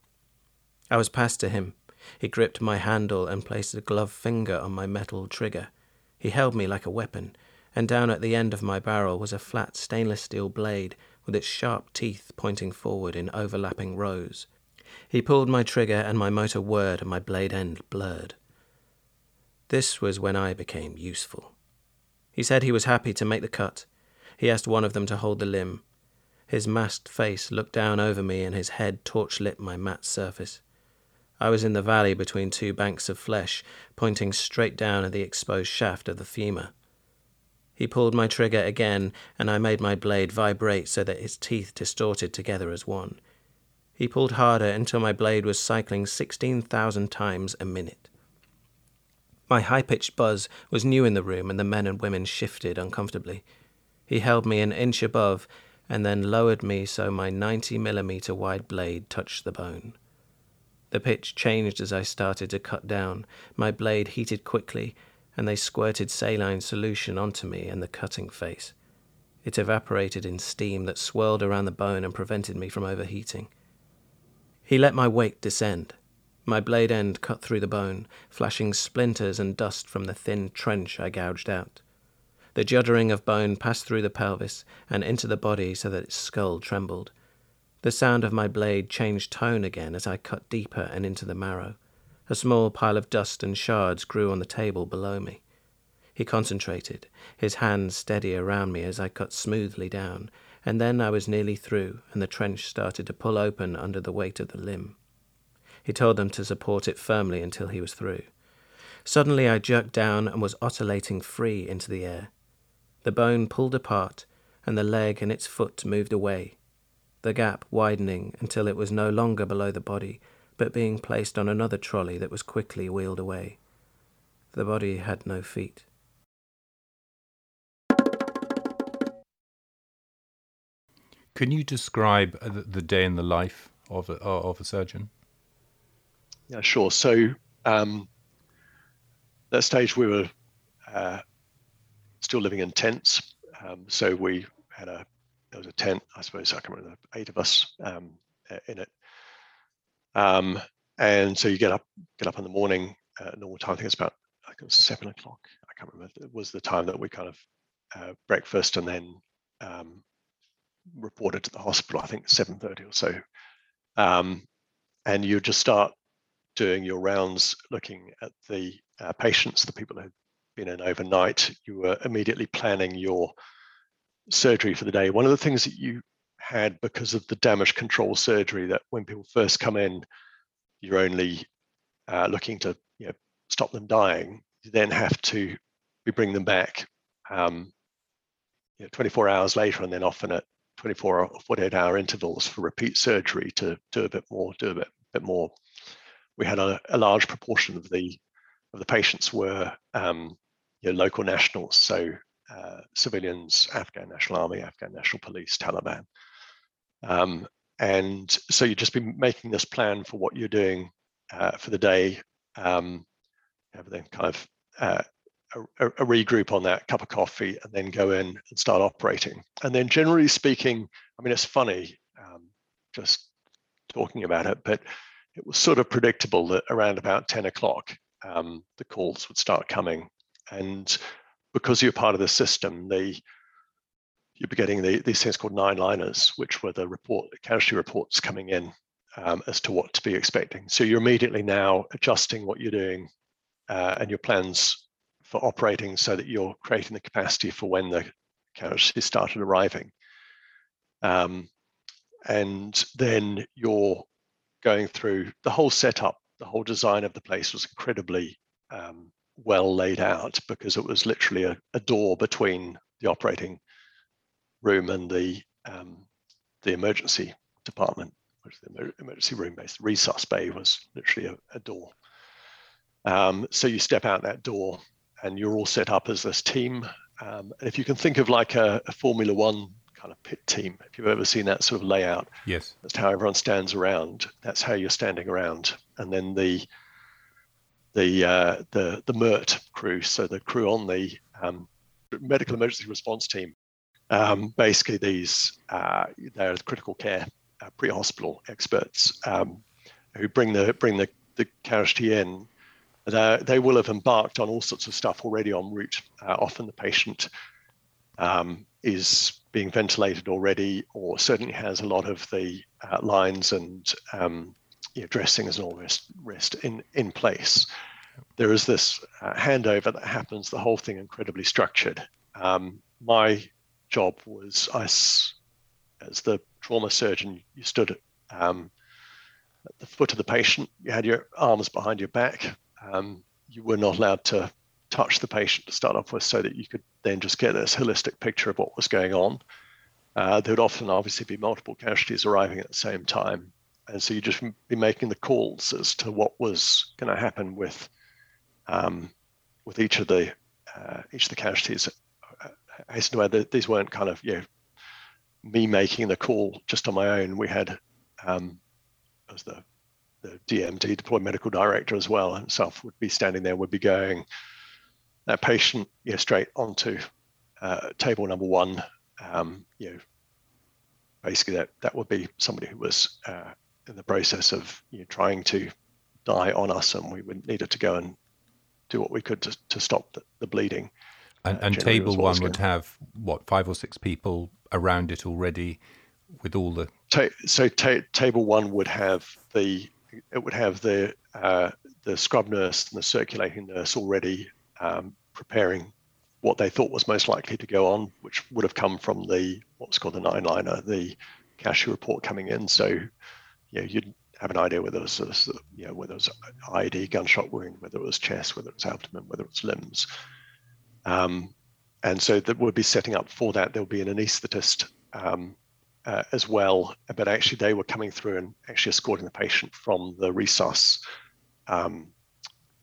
I was passed to him. He gripped my handle and placed a gloved finger on my metal trigger. He held me like a weapon, and down at the end of my barrel was a flat stainless steel blade with its sharp teeth pointing forward in overlapping rows. He pulled my trigger, and my motor whirred, and my blade end blurred. This was when I became useful. He said he was happy to make the cut. He asked one of them to hold the limb. His masked face looked down over me, and his head torch lit my matte surface. I was in the valley between two banks of flesh, pointing straight down at the exposed shaft of the femur. He pulled my trigger again, and I made my blade vibrate so that its teeth distorted together as one. He pulled harder until my blade was cycling 16,000 times a minute. My high pitched buzz was new in the room, and the men and women shifted uncomfortably. He held me an inch above, and then lowered me so my 90 millimeter wide blade touched the bone. The pitch changed as I started to cut down. My blade heated quickly, and they squirted saline solution onto me and the cutting face. It evaporated in steam that swirled around the bone and prevented me from overheating. He let my weight descend. My blade end cut through the bone, flashing splinters and dust from the thin trench I gouged out. The juddering of bone passed through the pelvis and into the body so that its skull trembled. The sound of my blade changed tone again as I cut deeper and into the marrow. A small pile of dust and shards grew on the table below me. He concentrated, his hands steady around me as I cut smoothly down, and then I was nearly through, and the trench started to pull open under the weight of the limb. He told them to support it firmly until he was through. Suddenly I jerked down and was oscillating free into the air. The bone pulled apart, and the leg and its foot moved away, the gap widening until it was no longer below the body, but being placed on another trolley that was quickly wheeled away. The body had no feet. Can you describe uh, the day in the life of a, of a surgeon? Yeah, sure. So, um, that stage we were uh, still living in tents. Um, so we had a there was a tent, I suppose I can remember eight of us um, in it, um, and so you get up, get up in the morning, uh, normal time. I think it's about I think it was seven o'clock. I can't remember. It was the time that we kind of uh, breakfast and then um, reported to the hospital. I think seven thirty or so, um, and you just start doing your rounds, looking at the uh, patients, the people who've been in overnight. You were immediately planning your surgery for the day. One of the things that you had because of the damage control surgery that when people first come in, you're only uh, looking to you know, stop them dying. You then have to bring them back um, you know, 24 hours later, and then often at 24 or 48 hour intervals for repeat surgery to do a bit more, do a bit, bit more. We had a, a large proportion of the of the patients were um, you know, local nationals, so uh, civilians, Afghan National Army, Afghan National Police, Taliban. Um, and so you'd just be making this plan for what you're doing uh, for the day, um, then kind of uh, a, a, regroup on that cup of coffee and then go in and start operating. And then generally speaking, I mean, it's funny um, just talking about it, but it was sort of predictable that around about 10 o'clock, um, the calls would start coming. And because you're part of the system, they you'd be getting the, these things called nine liners, which were the report, casualty reports coming in um, as to what to be expecting. So you're immediately now adjusting what you're doing uh, and your plans for operating so that you're creating the capacity for when the casualties started arriving. Um, and then you're going through the whole setup, the whole design of the place was incredibly um, well laid out because it was literally a, a, door between the operating room and the um, the emergency department, which the emergency room based resus bay was literally a, a door. Um, so you step out that door and you're all set up as this team. Um, and if you can think of like a, a Formula One kind of pit team. If you've ever seen that sort of layout, yes, that's how everyone stands around. That's how you're standing around, and then the the uh, the the MERT crew, so the crew on the um, medical emergency response team. Um, basically, these uh, they're critical care uh, pre-hospital experts um, who bring the bring the the casualty in. They they will have embarked on all sorts of stuff already en route. Uh, often the patient um, is being ventilated already, or certainly has a lot of the uh, lines and um, you know, dressings and all the rest, rest in, in place. There is this uh, handover that happens, the whole thing incredibly structured. Um, my job was, I, as the trauma surgeon, you stood um, at the foot of the patient, you had your arms behind your back. Um, you were not allowed to touch the patient to start off with so that you could then just get this holistic picture of what was going on. Uh, there would often obviously be multiple casualties arriving at the same time. And so you just be making the calls as to what was going to happen with um, with each of the uh, each of the casualties. I hasten to add that these weren't kind of you know me making the call just on my own. We had um, as the the DMD deployed medical director as well himself would be standing there, would be going, that patient you know, straight onto uh, table number one. Um, you know, basically that that would be somebody who was uh, in the process of you know, trying to die on us, and we would needed to go and do what we could to, to stop the, the bleeding. And, uh, and table one would have what five or six people around it already, with all the. Ta- so ta- table one would have the it would have the uh, the scrub nurse and the circulating nurse already um, preparing what they thought was most likely to go on, which would have come from the what was called the nine liner, the casualty report coming in. So, you know, you'd have an idea whether it was, you know, whether it was IED gunshot wound, whether it was chest, whether it was abdomen, whether it was limbs. Um, and so that would be setting up for that. There would be an anaesthetist um, uh, as well, but actually they were coming through and actually escorting the patient from the resus um,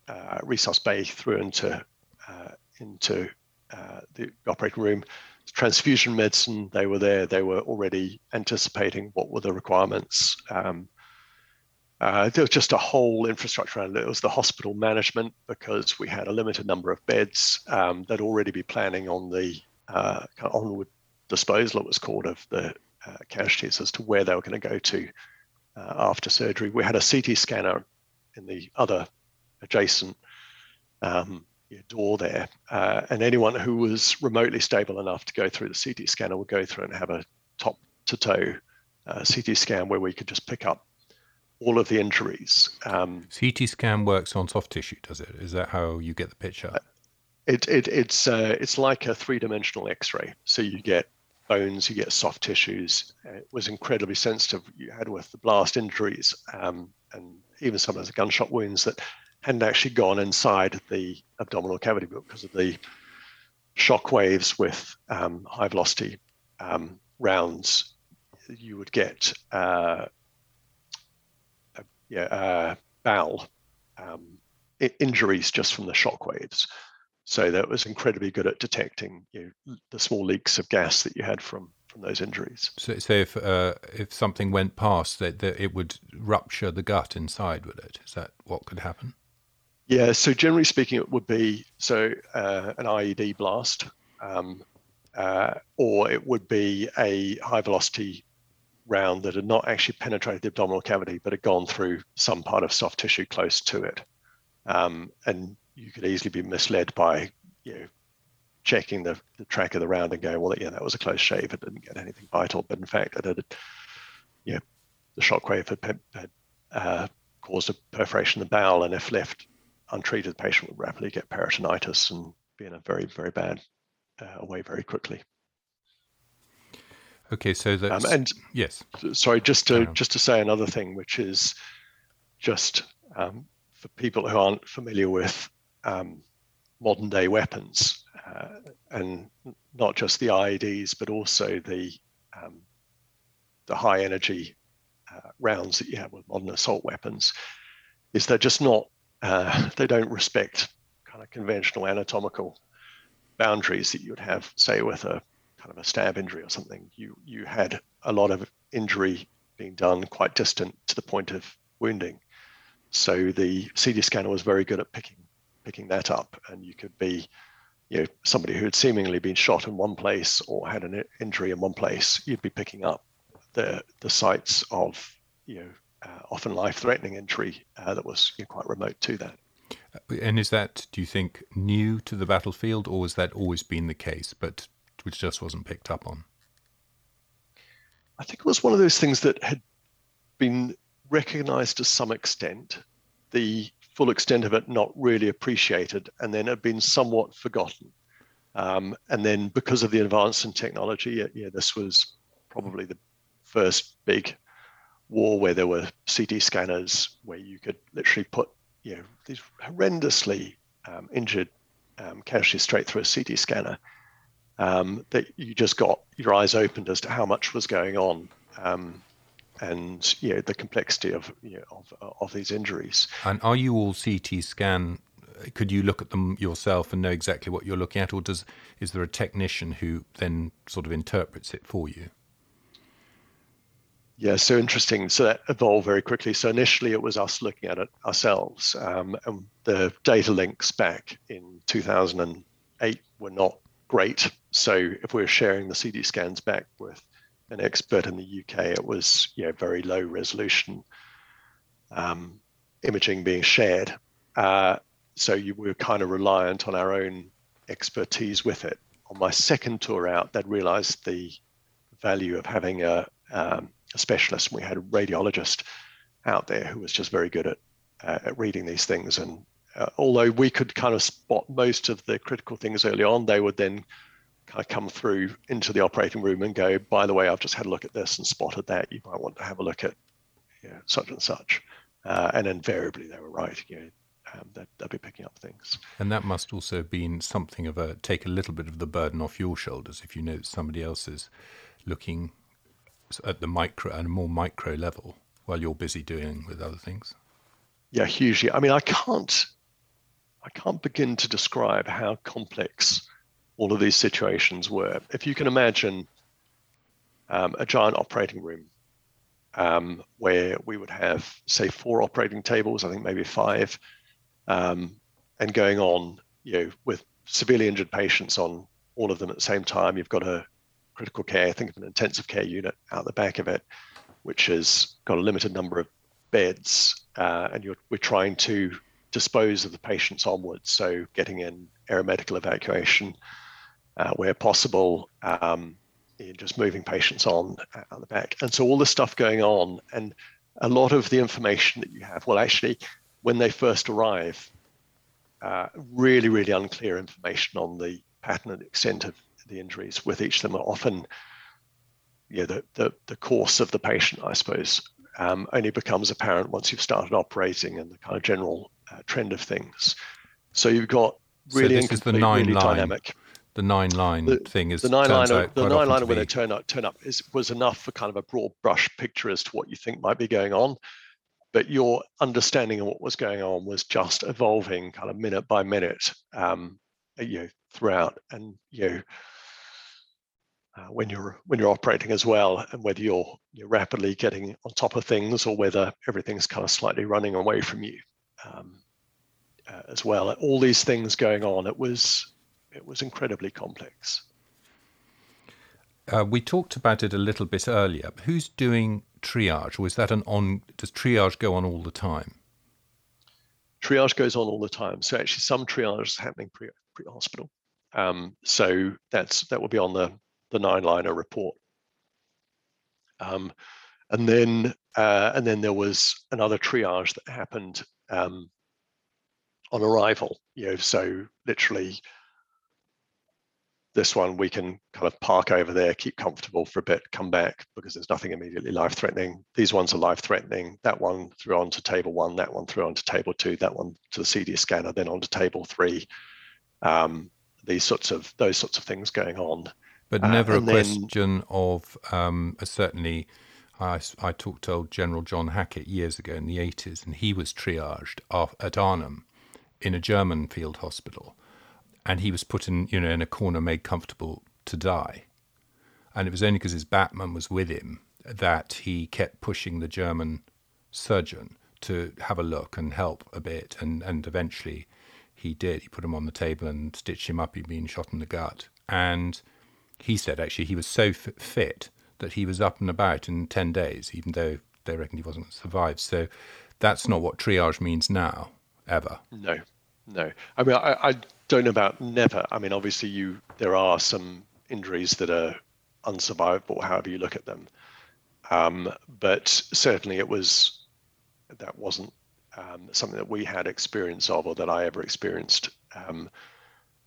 uh, resus bay through into uh, into uh, the operating room. Transfusion medicine, they were there. They were already anticipating what were the requirements. Um, uh, there was just a whole infrastructure around it. It was the hospital management because we had a limited number of beds. Um, they'd already be planning on the uh, onward disposal, it was called, of the uh, casualties as to where they were going to go to uh, after surgery. We had a CT scanner in the other adjacent um, door there, uh, and anyone who was remotely stable enough to go through the CT scanner would go through and have a top to toe uh, CT scan where we could just pick up all of the injuries. Um, CT scan works on soft tissue, does it? Is that how you get the picture? Uh, it, it, it's uh, it's like a three dimensional X-ray. So you get bones, you get soft tissues. It was incredibly sensitive. You had with the blast injuries um, and even some of the gunshot wounds that hadn't actually gone inside the abdominal cavity because of the shock waves with um, high velocity um, rounds. You would get uh, yeah, bowel um, injuries just from the shock waves. So that was incredibly good at detecting you know, the small leaks of gas that you had from from those injuries. So, so if uh, if something went past, that, that it would rupture the gut inside, would it? Is that what could happen? Yeah, so generally speaking, it would be so uh, an IED blast, um, uh, or it would be a high velocity round that had not actually penetrated the abdominal cavity, but had gone through some part of soft tissue close to it. Um, and you could easily be misled by you know checking the, the track of the round and going, well, yeah, that was a close shave. It didn't get anything vital, but in fact, it had, the shockwave had, had uh, caused a perforation in the bowel, and if left untreated, the patient would rapidly get peritonitis and be in a very, very bad uh, way very quickly. Okay, so that's um, and yes. Sorry, just to just to say another thing, which is just um, for people who aren't familiar with um, modern day weapons, uh, and not just the IEDs, but also the um, the high energy uh, rounds that you have with modern assault weapons, is they're just not uh, they don't respect kind of conventional anatomical boundaries that you would have, say, with a kind of a stab injury or something. You you had a lot of injury being done quite distant to the point of wounding, so the CT scanner was very good at picking picking that up, and you could be, you know, somebody who had seemingly been shot in one place or had an injury in one place, you'd be picking up the the sites of you know uh, often life-threatening injury uh, that was you know, quite remote to that. And is that, do you think, new to the battlefield, or has that always been the case, but which just wasn't picked up on? I think it was one of those things that had been recognized to some extent, the full extent of it not really appreciated, and then had been somewhat forgotten. Um, and then because of the advance in technology, yeah, this was probably the first big war where there were CT scanners where you could literally put you know these horrendously um, injured um, casualties straight through a CT scanner. Um, that you just got your eyes opened as to how much was going on, um, and you know the complexity of you know, of, of these injuries. And are you all CT scan? Could you look at them yourself and know exactly what you're looking at, or does is there a technician who then sort of interprets it for you? Yeah, so interesting. So that evolved very quickly. So initially, it was us looking at it ourselves, um, and the data links back in 2008 were not great. So if we were sharing the CT scans back with an expert in the UK, it was you know, very low resolution um, imaging being shared. Uh, so you were kind of reliant on our own expertise with it. On my second tour out, they'd realized the value of having a um, a specialist. We had a radiologist out there who was just very good at, uh, at reading these things. And uh, although we could kind of spot most of the critical things early on, they would then kind of come through into the operating room and go, by the way, I've just had a look at this and spotted that. You might want to have a look at you know, such and such. Uh, and invariably they were right. You know, um, they'd, they'd, be picking up things. And that must also have been something of a take a little bit of the burden off your shoulders if you know somebody else is looking at the micro and more micro level while you're busy doing with other things? Yeah, hugely. I mean, I can't, I can't begin to describe how complex all of these situations were. If you can imagine um, a giant operating room um, where we would have, say, four operating tables, I think maybe five, um, and going on, you know, with severely injured patients on all of them at the same time. You've got a critical care, I think of an intensive care unit out the back of it, which has got a limited number of beds, uh, and we're trying to dispose of the patients onwards. So getting in aeromedical evacuation uh, where possible, um, just moving patients on uh, out the back. And so all this stuff going on, and a lot of the information that you have, well, actually, when they first arrive, uh, really, really unclear information on the pattern and extent of the injuries with each of them are often you know, the, the, the course of the patient, I suppose, um, only becomes apparent once you've started operating and the kind of general uh, trend of things. So you've got really so the nine really line. dynamic. The nine line the, thing is the nine line. The nine line when they turn up turn up is was enough for kind of a broad brush picture as to what you think might be going on, but your understanding of what was going on was just evolving kind of minute by minute, um, you know, throughout, and you know uh, when you're when you're operating as well, and whether you're you're rapidly getting on top of things or whether everything's kind of slightly running away from you um, uh, as well. All these things going on. It was it was incredibly complex. Uh, we talked about it a little bit earlier. Who's doing triage, or is that an on? Does triage go on all the time? Triage goes on all the time. So actually, some triage is happening pre pre hospital. Um, so that's that will be on the the nine liner report. Um, and then uh, and then there was another triage that happened um, on arrival. You know, so literally this one we can kind of park over there, keep comfortable for a bit, come back because there's nothing immediately life threatening. These ones are life threatening. That one through onto table one, that one through onto table two, that one to the CT scanner, then onto table three. Um, these sorts of those sorts of things going on. But uh, never uh, a question then, of um, certainly. I, I talked to old General John Hackett years ago in the 80s, and he was triaged at Arnhem in a German field hospital and he was put in, you know, in a corner, made comfortable to die. And it was only because his Batman was with him that he kept pushing the German surgeon to have a look and help a bit, and and eventually he did. He put him on the table and stitched him up. He'd been shot in the gut, and he said actually he was so fit that he was up and about in ten days, even though they reckoned he wasn't going to survive. So that's not what triage means now, ever. No, no. I mean, I, I don't know about never. I mean, obviously, you there are some injuries that are unsurvivable, however you look at them. Um, but certainly, it was that wasn't um, something that we had experience of, or that I ever experienced. Um,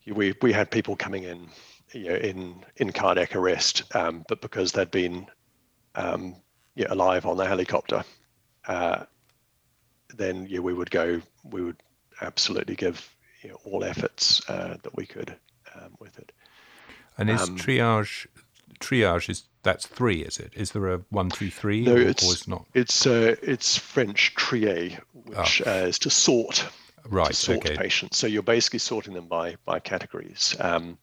we we had people coming in, you know, in in cardiac arrest, um, but because they'd been um, you know, alive on the helicopter, uh, then yeah, we would go. We would absolutely give you know, all efforts uh, that we could um, with it. And is um, triage triage is that's three? Is it? Is there a one, two, three? No, or, it's or not. It's uh, it's French trier, which oh. uh, is to sort. Right. To sort okay. patients. So you're basically sorting them by by categories. Um,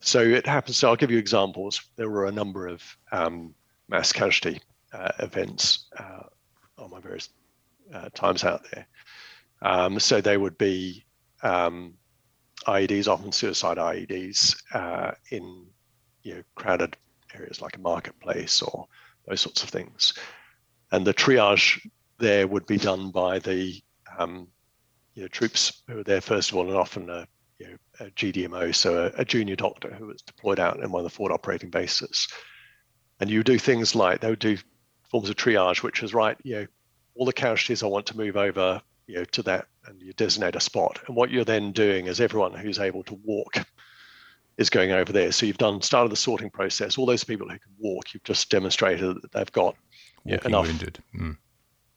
so it happens. So I'll give you examples. There were a number of um, mass casualty uh, events uh, on my various uh, times out there. Um, so they would be um, IEDs, often suicide IEDs, uh, in you know crowded areas like a marketplace or those sorts of things. And the triage there would be done by the um, you know, troops who are there first of all, and often you know, a GDMO, so a, a, junior doctor who was deployed out in one of the forward operating bases. And you do things like they would do forms of triage, which is right, you know, all the casualties I want to move over you know, to that and you designate a spot. And what you're then doing is everyone who's able to walk is going over there. So you've done started the sorting process. All those people who can walk, you've just demonstrated that they've got enough. Wounded. Mm.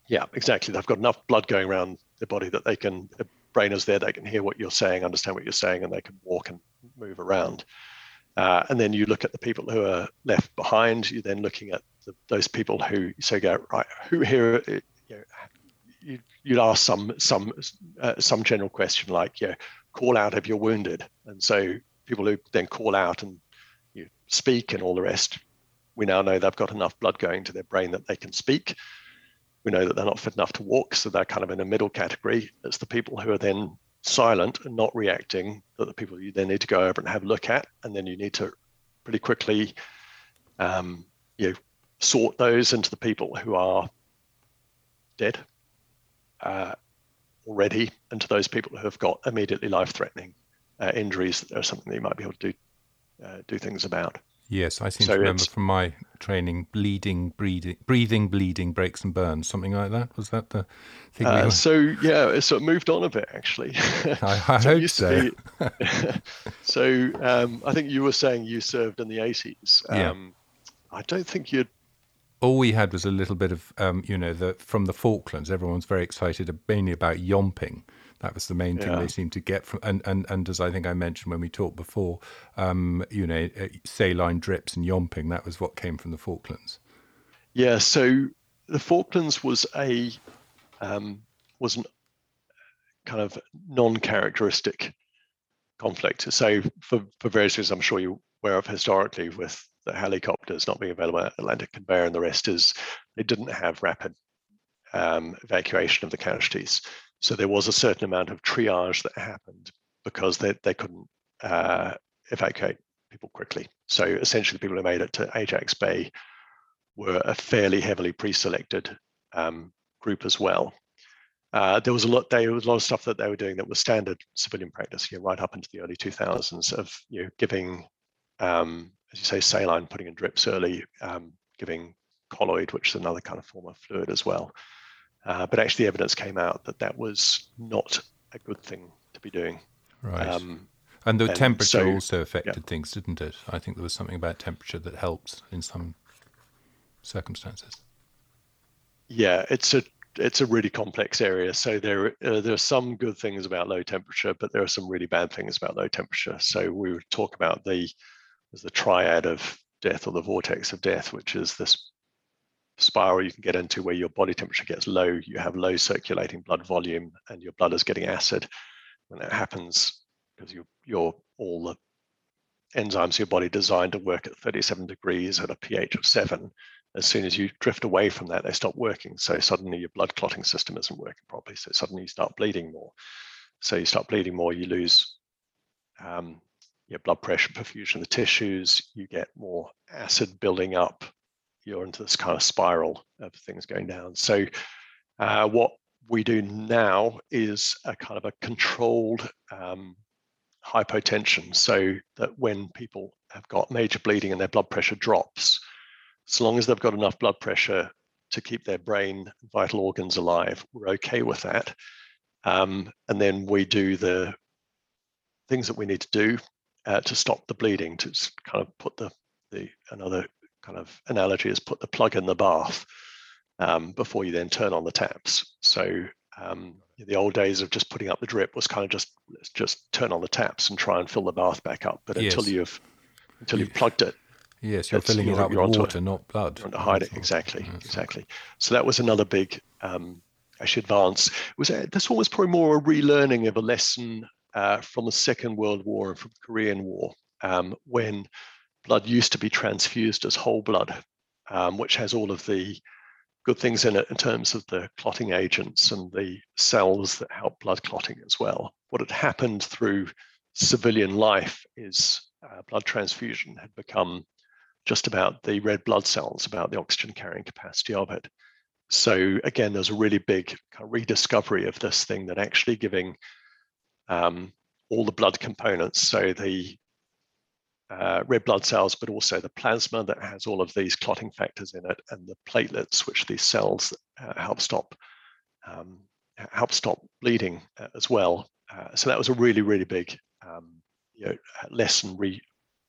Yeah, exactly. They've got enough blood going around their body that they can. Brain is there. They can hear what you're saying, understand what you're saying, and they can walk and move around. Uh, and then you look at the people who are left behind. You're then looking at the, those people who so go right. Who here? You know, you, would ask some some uh, some general question like, yeah, call out if you're wounded, and so people who then call out and you speak and all the rest, we now know they've got enough blood going to their brain that they can speak. We know that they're not fit enough to walk, so they're kind of in a middle category. It's the people who are then silent and not reacting that the people you then need to go over and have a look at, and then you need to pretty quickly, um, you know, sort those into the people who are dead uh, already and to those people who have got immediately life-threatening uh, injuries that are something that you might be able to do uh, do things about. Yes, I seem so to remember from my training, bleeding, breathing, breathing, bleeding, breaks and burns, something like that. Was that the thing? Uh, so yeah, so it moved on a bit actually. I, I so hope so. Be, so um, I think you were saying you served in the 80s. Um, yeah. I don't think you'd all we had was a little bit of, um, you know, the from the Falklands. Everyone was very excited, mainly about yomping. That was the main thing yeah. they seemed to get from, and, and and as I think I mentioned when we talked before, um, you know, uh, saline drips and yomping. That was what came from the Falklands. Yeah. So the Falklands was a um, was an kind of non-characteristic conflict. So for for various reasons, I'm sure you're aware of historically with the helicopters not being available at Atlantic Conveyor, and the rest is they didn't have rapid um, evacuation of the casualties. So there was a certain amount of triage that happened because they, they couldn't uh, evacuate people quickly. So essentially, the people who made it to Ajax Bay were a fairly heavily pre-selected um, group as well. uh, there was a lot. There was a lot of stuff that they were doing that was standard civilian practice, you know, right up into the early 2000s of you know giving, um, as you say, saline, putting in drips early, um, giving colloid, which is another kind of form of fluid as well. Uh, but actually, evidence came out that that was not a good thing to be doing. Right. Um, and the and temperature so- also affected yeah. things, didn't it? I think there was something about temperature that helped in some circumstances. Yeah, it's a it's a really complex area. So there uh, there are some good things about low temperature, but there are some really bad things about low temperature. So we would talk about the the triad of death or the vortex of death, which is this spiral you can get into where your body temperature gets low, you have low circulating blood volume, and your blood is getting acid. When that happens, because you you're all the enzymes your body designed to work at 37 degrees at a pH of seven. As soon as you drift away from that, they stop working. So suddenly your blood clotting system isn't working properly. So suddenly you start bleeding more. So you start bleeding more, you lose um, your blood pressure, perfusion of the tissues, you get more acid building up. You're into this kind of spiral of things going down. So uh, what we do now is a kind of a controlled um, hypotension so that when people have got major bleeding and their blood pressure drops, so long as they've got enough blood pressure to keep their brain vital organs alive, we're okay with that. Um, and then we do the things that we need to do uh, to stop the bleeding, to kind of put the, the another kind of analogy is put the plug in the bath um, before you then turn on the taps. So um, the old days of just putting up the drip was kind of just just turn on the taps and try and fill the bath back up. But until Yes. you've until you've plugged it, Yes, you're filling it you're- up with onto water, not blood. to hide it exactly all. exactly so that was another big um actually advance it was a, this one was probably more a relearning of a lesson uh, from the second world war and from the korean war um, when blood used to be transfused as whole blood um, which has all of the good things in it in terms of the clotting agents and the cells that help blood clotting as well what had happened through civilian life is uh, blood transfusion had become just about the red blood cells, about the oxygen carrying capacity of it. So again, there's a really big rediscovery of this thing that actually giving um, all the blood components, so the uh, red blood cells, but also the plasma that has all of these clotting factors in it, and the platelets, which these cells uh, help stop um, help stop bleeding uh, as well. Uh, so that was a really, really big um, you know, lesson re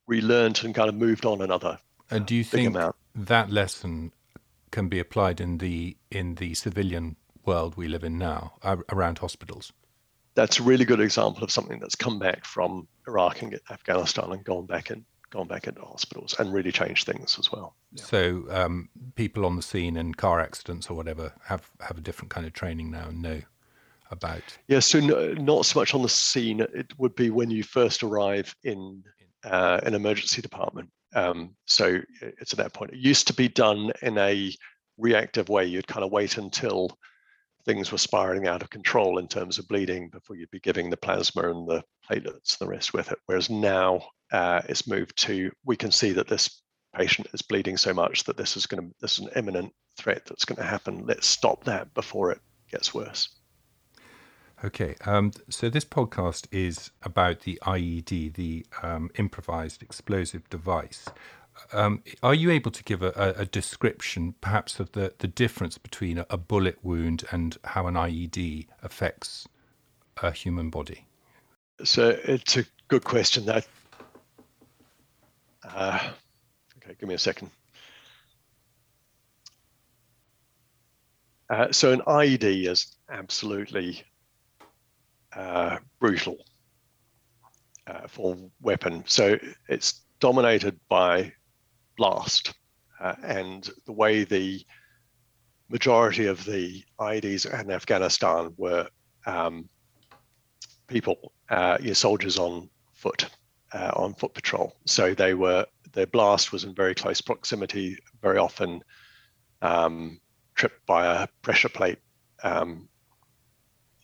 relearned and kind of moved on another And do you think amount. that lesson can be applied in the in the civilian world we live in now ar- around hospitals? That's a really good example of something that's come back from Iraq and Afghanistan and gone back and gone back into hospitals and really changed things as well. So um, people on the scene in car accidents or whatever have have a different kind of training now and know about. Yeah, so no, not so much on the scene. It would be when you first arrive in uh, an emergency department. Um, so it's at that point. It used to be done in a reactive way. You'd kind of wait until things were spiraling out of control in terms of bleeding before you'd be giving the plasma and the platelets the rest with it. Whereas now uh, it's moved to we can see that this patient is bleeding so much that this is going to this is an imminent threat that's going to happen. Let's stop that before it gets worse. Okay, um, so this podcast is about the IED, the um, improvised explosive device. Um, are you able to give a, a, description, perhaps, of the, the difference between a, a bullet wound and how an IED affects a human body? So it's a good question. That uh, okay, give me a second. Uh, so an IED is absolutely uh, brutal uh, for weapon. So it's dominated by blast, uh, and the way the majority of the IEDs in Afghanistan were um, people, uh, your soldiers on foot, uh, on foot patrol. So they were their blast was in very close proximity, very often um, tripped by a pressure plate, um,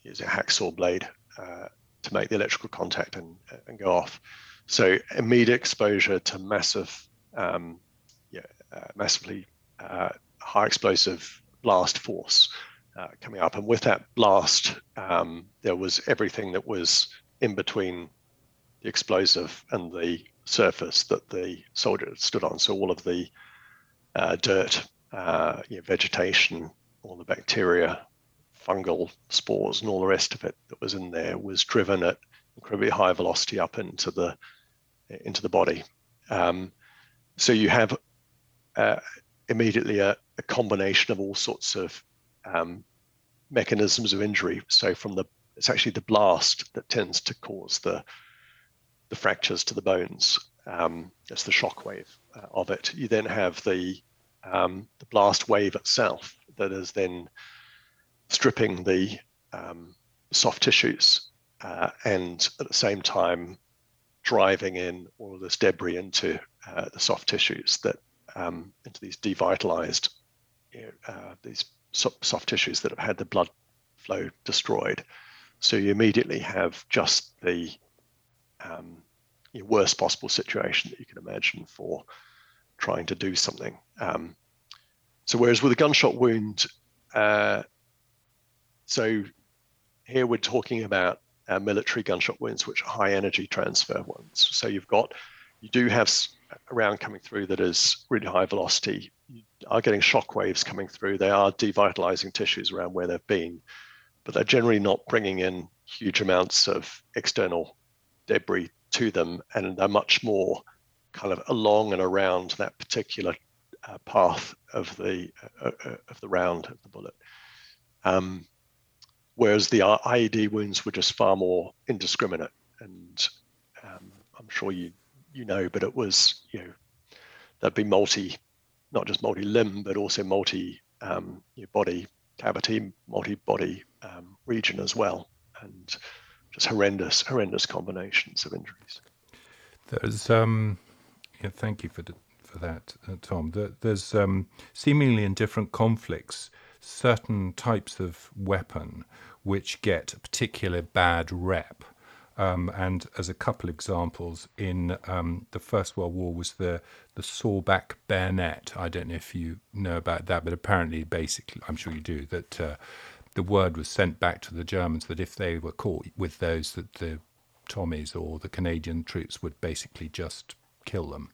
use a hacksaw blade uh, to make the electrical contact and, and go off. So immediate exposure to massive, um, yeah, uh, massively uh, high explosive blast force uh, coming up. And with that blast, um, there was everything that was in between the explosive and the surface that the soldier stood on. So all of the uh, dirt, uh, you know, vegetation, all the bacteria, fungal spores, and all the rest of it that was in there was driven at incredibly high velocity up into the into the body. Um, so you have uh, immediately a, a, combination of all sorts of um, mechanisms of injury. So from the it's actually the blast that tends to cause the the fractures to the bones. Um, it's the shock wave uh, of it. You then have the um, the blast wave itself that is then stripping the um, soft tissues uh, and at the same time driving in all of this debris into uh, the soft tissues that um, into these devitalized you know, uh, these soft tissues that have had the blood flow destroyed. So you immediately have just the um, worst possible situation that you can imagine for trying to do something. Um, so whereas with a gunshot wound, uh, so here we're talking about uh, military gunshot wounds, which are high energy transfer ones. So you've got, you do have a round coming through that is really high velocity. You are getting shock waves coming through. They are devitalizing tissues around where they've been, but they're generally not bringing in huge amounts of external debris to them, and they're much more kind of along and around that particular uh, path of the uh, uh, of the round of the bullet. Um, whereas the IED wounds were just far more indiscriminate, and um, I'm sure you you know, but it was you know there'd be multi, not just multi limb, but also multi um, body cavity, multi body um, region as well, and just horrendous horrendous combinations of injuries. There's um, yeah, thank you for the, for that, uh, Tom. There, there's um, seemingly in different conflicts certain types of weapon which get a particular bad rep. Um, and as a couple examples, in um, the First World War was the the sawback bayonet. I don't know if you know about that, but apparently, basically, I'm sure you do. That uh, the word was sent back to the Germans that if they were caught with those, that the Tommies or the Canadian troops would basically just kill them.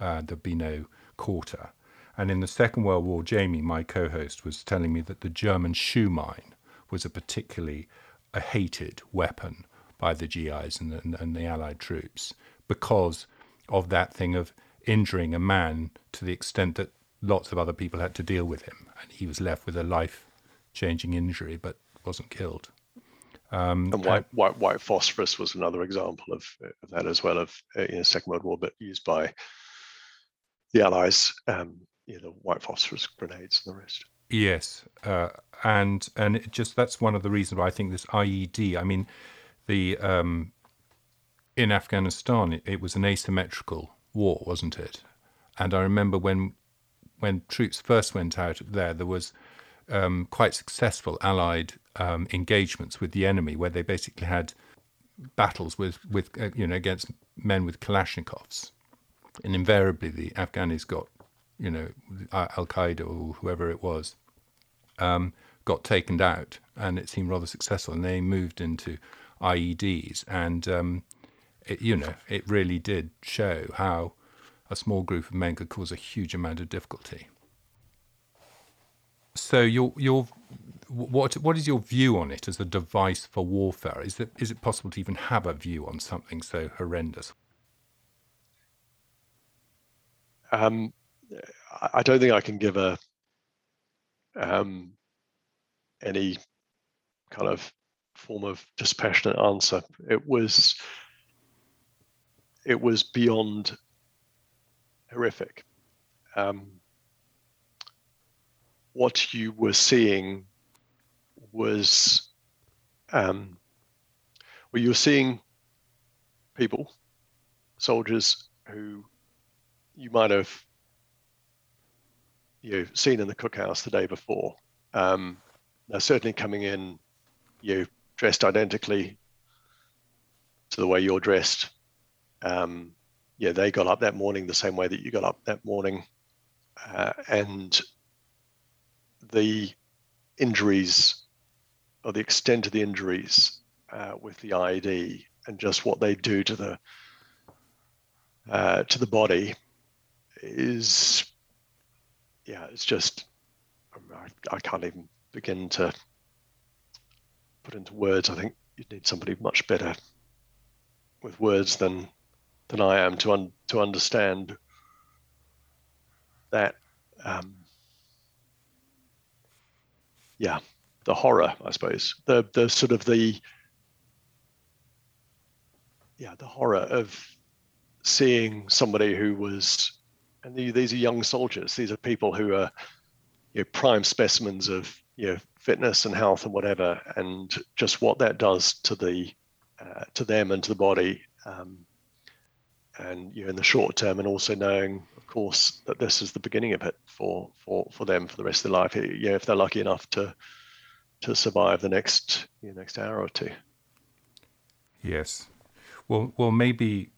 Uh, there'd be no quarter. And in the Second World War, Jamie, my co-host, was telling me that the German shoe mine was a particularly a hated weapon by the GIs and the, and the Allied troops because of that thing of injuring a man to the extent that lots of other people had to deal with him, and he was left with a life-changing injury, but wasn't killed. Um, and white, white, white phosphorus was another example of, of that as well, of uh, in the Second World War, but used by the Allies, um, you know, white phosphorus grenades and the rest. Yes, uh, and and it just that's one of the reasons why I think this IED. I mean, the um, in Afghanistan it, it, was an asymmetrical war, wasn't it? And I remember when when troops first went out there, there was um, quite successful Allied um, engagements with the enemy, where they basically had battles with with uh, you know against men with Kalashnikovs, and invariably the Afghanis got you know, Al Qaeda or whoever it was, um, got taken out, and it seemed rather successful. And they moved into IEDs, and um, it, you know, it really did show how a small group of men could cause a huge amount of difficulty. So, your your what what is your view on it as a device for warfare? Is it is it possible to even have a view on something so horrendous? Um, I don't think I can give a um, any kind of form of dispassionate answer. It was it was beyond horrific. Um, what you were seeing was um, well, you were seeing people, soldiers who you might have you know, seen in the cookhouse the day before. Um, they're certainly coming in, you know, dressed identically to the way you're dressed. Um, yeah, they got up that morning the same way that you got up that morning, uh, and the injuries or the extent of the injuries uh, with the IED and just what they do to the uh, to the body is yeah it's just I, I can't even begin to put into words. I think you'd need somebody much better with words than than I am to un, to understand that um, yeah the horror I suppose. The the sort of the yeah the horror of seeing somebody who was and these are young soldiers these are people who are you know, prime specimens of you know fitness and health and whatever and just what that does to the uh, to them and to the body um, and you know, in the short term, and also knowing, of course, that this is the beginning of it for for for them for the rest of their life. You know, if they're lucky enough to to survive the next you know, next hour or two. Yes, well, well, maybe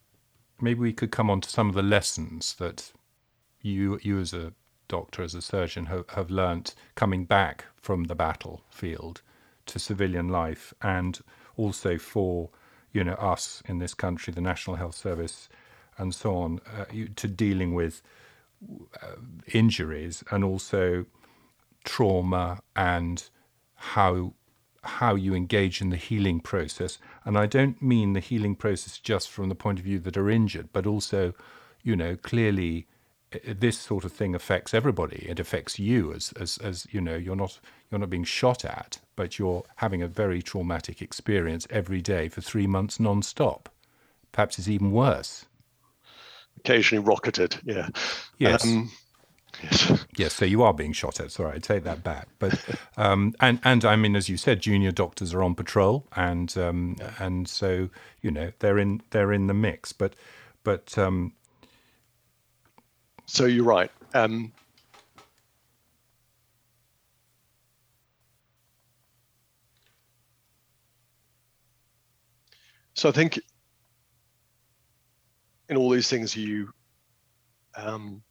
maybe we could come on to some of the lessons that you you as a doctor, as a surgeon, have, have learnt coming back from the battlefield to civilian life, and also for you know us in this country, the National Health Service, and so on, uh, to dealing with uh, injuries and also trauma and how how you engage in the healing process. And I don't mean the healing process just from the point of view that are injured, but also, you know, clearly this sort of thing affects everybody. It affects you as, as, as you know, you're not, you're not being shot at, but you're having a very traumatic experience every day for three months non-stop. Perhaps it's even worse occasionally rocketed. Yeah. Yes. Um, yes. Yes. So you are being shot at. Sorry, I take that back. But um, and and I mean, as you said, junior doctors are on patrol, and um, and so you know they're in they're in the mix. But but um, so you're right. Um, so I think in all these things, you um,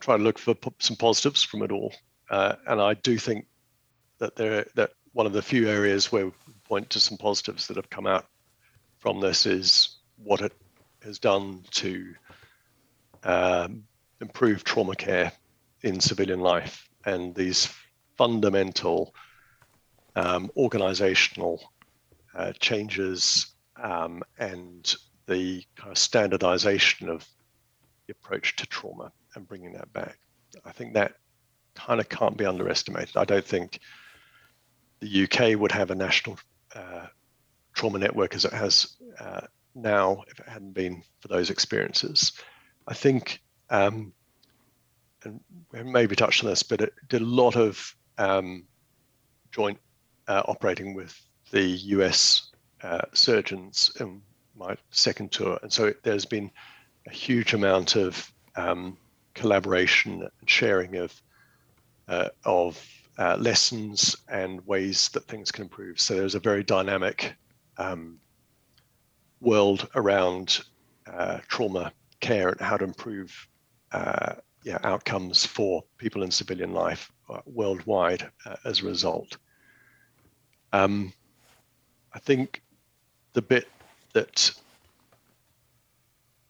try to look for some positives from it all. Uh, and I do think that there that one of the few areas where we point to some positives that have come out from this is what it has done to um, improve trauma care in civilian life and these fundamental um, organizational uh, changes um, and the kind of standardization of the approach to trauma and bringing that back. I think that kind of can't be underestimated. I don't think the UK would have a national uh, trauma network as it has uh, now if it hadn't been for those experiences. I think, um, and maybe touched on this, but it did a lot of um, joint uh, operating with the US uh, surgeons in my second tour, and so there's been a huge amount of um, collaboration and sharing of uh, of uh, lessons and ways that things can improve. So there's a very dynamic um, world around uh, trauma care and how to improve uh, yeah, outcomes for people in civilian life uh, worldwide uh, as a result. Um, I think the bit that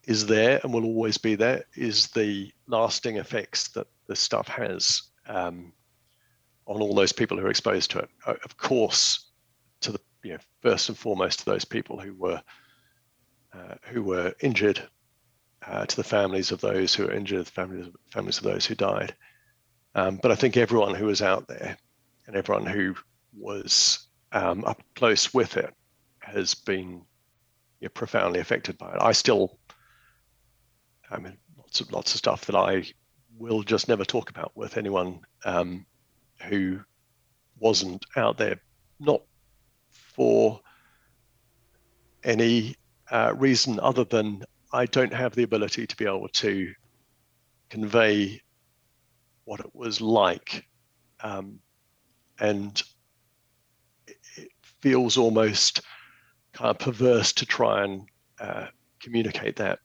is there and will always be there is the lasting effects that this stuff has um, on all those people who are exposed to it. Uh, of course, to the you know, first and foremost to those people who were uh, who were injured, uh, to the families of those who were injured, the families families of those who died. Um, but I think everyone who was out there and everyone who was um, up close with it has been you know, profoundly affected by it. I still, I mean, lots of lots of stuff that I will just never talk about with anyone um, who wasn't out there, not for any uh, reason other than I don't have the ability to be able to convey what it was like. Um, and it feels almost kind of perverse to try and uh, communicate that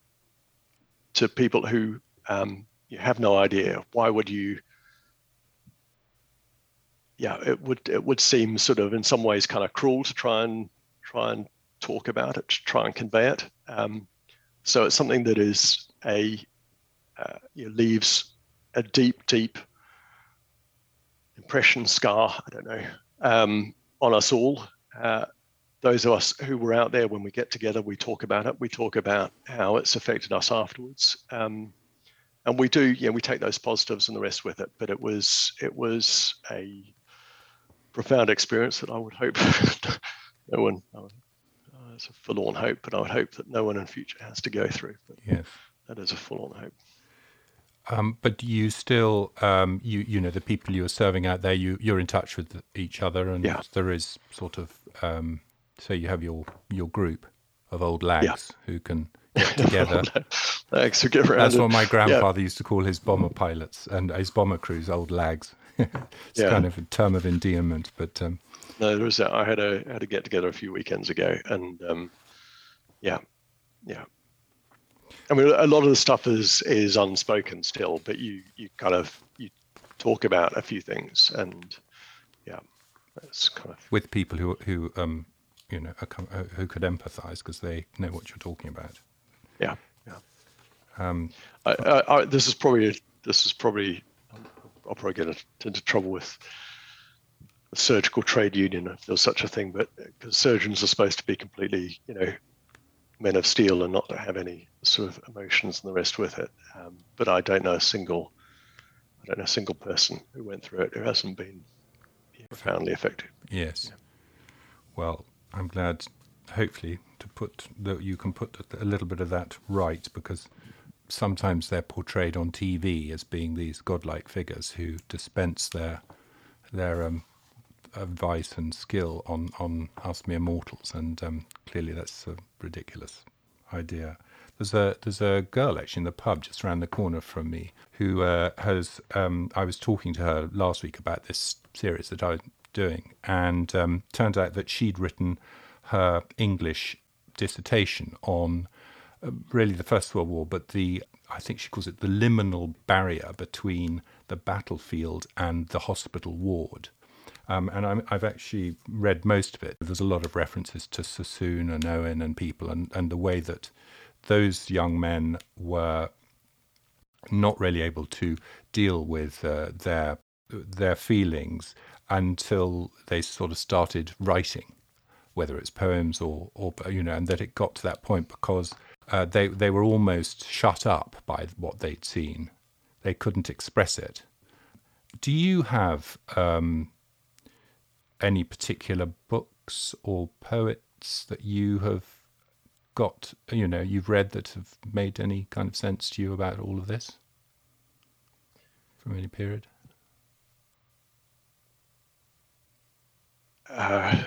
to people who um, you have no idea. Why would you yeah, it would it would seem sort of in some ways kind of cruel to try and try and talk about it, to try and convey it. Um, so it's something that is a uh, you know, leaves a deep, deep impression scar. I don't know um, on us all. Uh, those of us who were out there when we get together, we talk about it. We talk about how it's affected us afterwards, um, and we do. Yeah, we take those positives and the rest with it. But it was it was a profound experience that I would hope no one. Uh, it's a forlorn hope, but I would hope that no one in future has to go through. But yes, that is a forlorn hope. Um, but you still, um, you you know, the people you're serving out there, you you're in touch with each other, and yeah. there is sort of, um, so you have your your group of old lags yeah. who can get together. lags who get around. That's what my grandfather yeah. used to call his bomber pilots and his bomber crews, old lags. it's kind of a term of endearment, but um, no, there was a, I had a had a get together a few weekends ago, and um, yeah, yeah, I mean, a lot of the stuff is is unspoken still, but you you kind of you talk about a few things, and yeah, it's kind of with people who who um you know uh, who could empathise because they know what you're talking about. Yeah, yeah. Um, I, I, I, this is probably this is probably I'll probably get into trouble with the surgical trade union if there's such a thing, but because surgeons are supposed to be completely you know men of steel and not to have any sort of emotions and the rest with it. Um, but I don't know a single, I don't know a single person who went through it who hasn't been profoundly affected. Yes. Yeah. Well, I'm glad, hopefully, to put that you can put a little bit of that right because sometimes they're portrayed on TV as being these godlike figures who dispense their their um, advice and skill on on us mere mortals, and um, clearly that's a ridiculous idea. There's a there's a girl actually in the pub just around the corner from me who uh, has. Um, I was talking to her last week about this series that I was doing, and um, turned out that she'd written her English dissertation on uh, really the First World War, but the I think she calls it the liminal barrier between the battlefield and the hospital ward. Um, and i have actually read most of it. There's a lot of references to Sassoon and Owen and people, and, and the way that those young men were not really able to deal with uh, their their feelings until they sort of started writing, whether it's poems or or you know, and that it got to that point because uh, they they were almost shut up by what they'd seen. They couldn't express it. Do you have um, any particular books or poets that you have got, you know, you've read that have made any kind of sense to you about all of this from any period? Uh,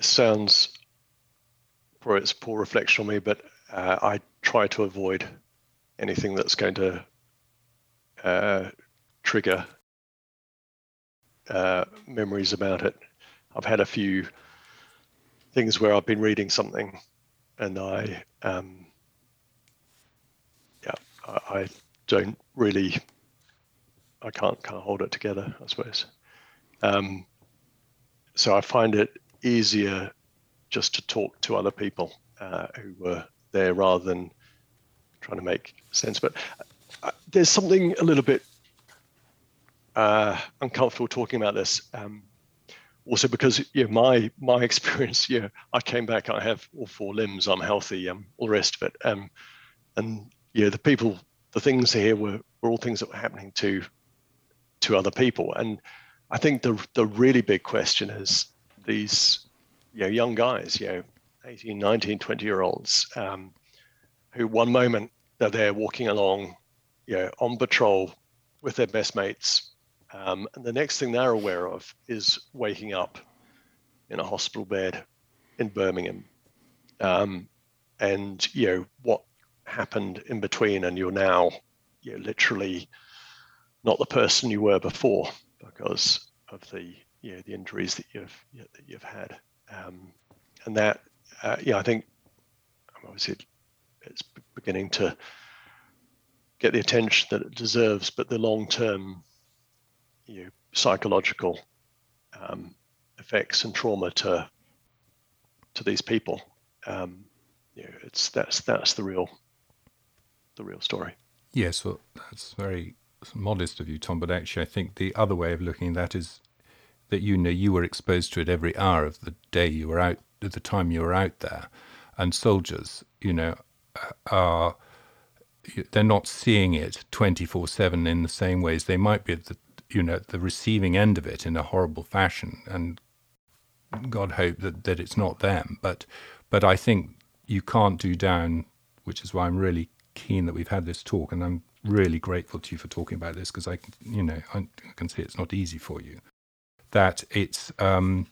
sounds probably it's poor reflection on me, but uh, I try to avoid anything that's going to uh, trigger uh, memories about it. I've had a few things where I've been reading something, and I, um, yeah, I, I don't really, I can't of hold it together, I suppose. Um, so I find it easier just to talk to other people uh, who were there rather than trying to make sense. But uh, there's something a little bit uh, uncomfortable talking about this. Um, also because know, my my experience, know, I came back, I have all four limbs, I'm healthy, um, all the rest of it. Um, and yeah, the people, the things here were, were all things that were happening to to other people. And I think the the really big question is these you know, young guys, you know, 18, 19, 20 year olds, um, who one moment they're there walking along, you know, on patrol with their best mates, um, and the next thing they're aware of is waking up in a hospital bed in Birmingham. Um, and, you know, what happened in between, and you're now, you know, literally not the person you were before because of the, you know, the injuries that you've, that you've had. Um, and that, uh, yeah, I think obviously it's beginning to get the attention that it deserves, but the long term you know, psychological um, effects and trauma to to these people. Um, you know, it's that's that's the real the real story. Yes, well, that's very modest of you, Tom. But actually, I think the other way of looking at that is that you know you were exposed to it every hour of the day you were out, at the time you were out there, and soldiers, you know, are they're not seeing it 24/7 in the same ways they might be at the you know the receiving end of it in a horrible fashion and god hope that, that it's not them but but i think you can't do down which is why i'm really keen that we've had this talk and i'm really grateful to you for talking about this because i you know I can see it's not easy for you that it's um,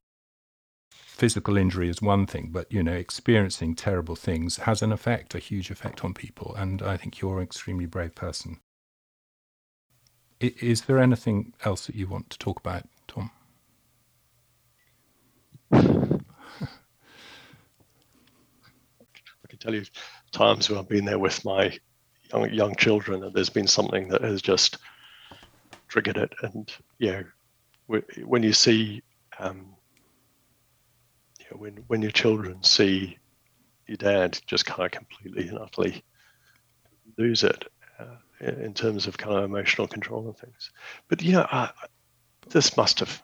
physical injury is one thing, but you know, experiencing terrible things has an effect, a huge effect on people. And I think you're an extremely brave person. Is there anything else that you want to talk about, Tom? I can tell you times when I've been there with my young young children, and there's been something that has just triggered it. And you know, when you see um, know, when when your children see your dad just kind of completely and utterly lose it in terms of kind of emotional control and things. But yeah, uh, this must have.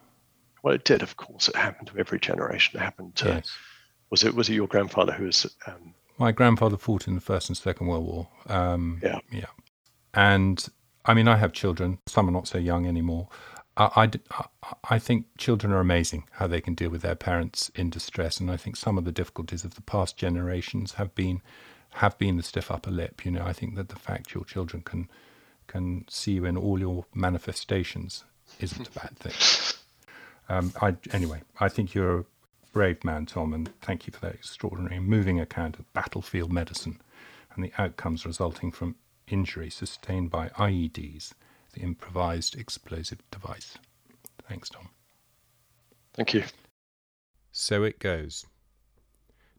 Well, it did. Of course, it happened to every generation. It happened to. Yes. Was it was it your grandfather who was? Um, My grandfather fought in the First and Second World War. Um, yeah, yeah, and I mean, I have children. Some are not so young anymore, I, I, I think children are amazing how they can deal with their parents in distress, and I think some of the difficulties of the past generations have been have been the stiff upper lip. You know, I think that the fact your children can can see you in all your manifestations isn't a bad thing. Um, I, anyway, I think you're a brave man, Tom, and thank you for that extraordinary moving account of battlefield medicine and the outcomes resulting from injury sustained by IEDs the improvised explosive device. Thanks, Tom. Thank you. So it goes.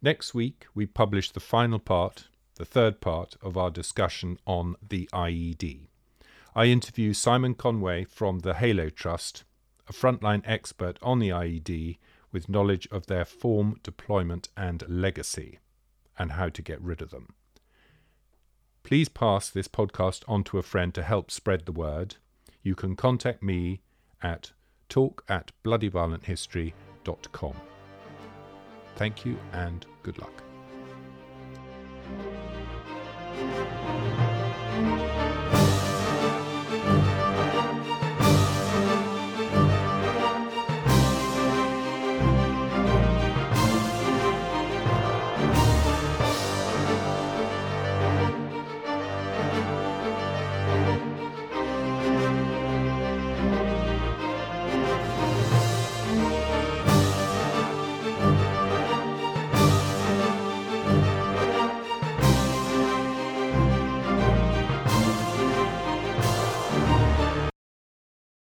Next week, we publish the final part, the third part of our discussion on the IED. I interview Simon Conway from the Halo Trust, a frontline expert on the IED with knowledge of their form, deployment, and legacy, and how to get rid of them. Please pass this podcast on to a friend to help spread the word. You can contact me at talk at bloodyviolenthistory.com. Thank you and good luck.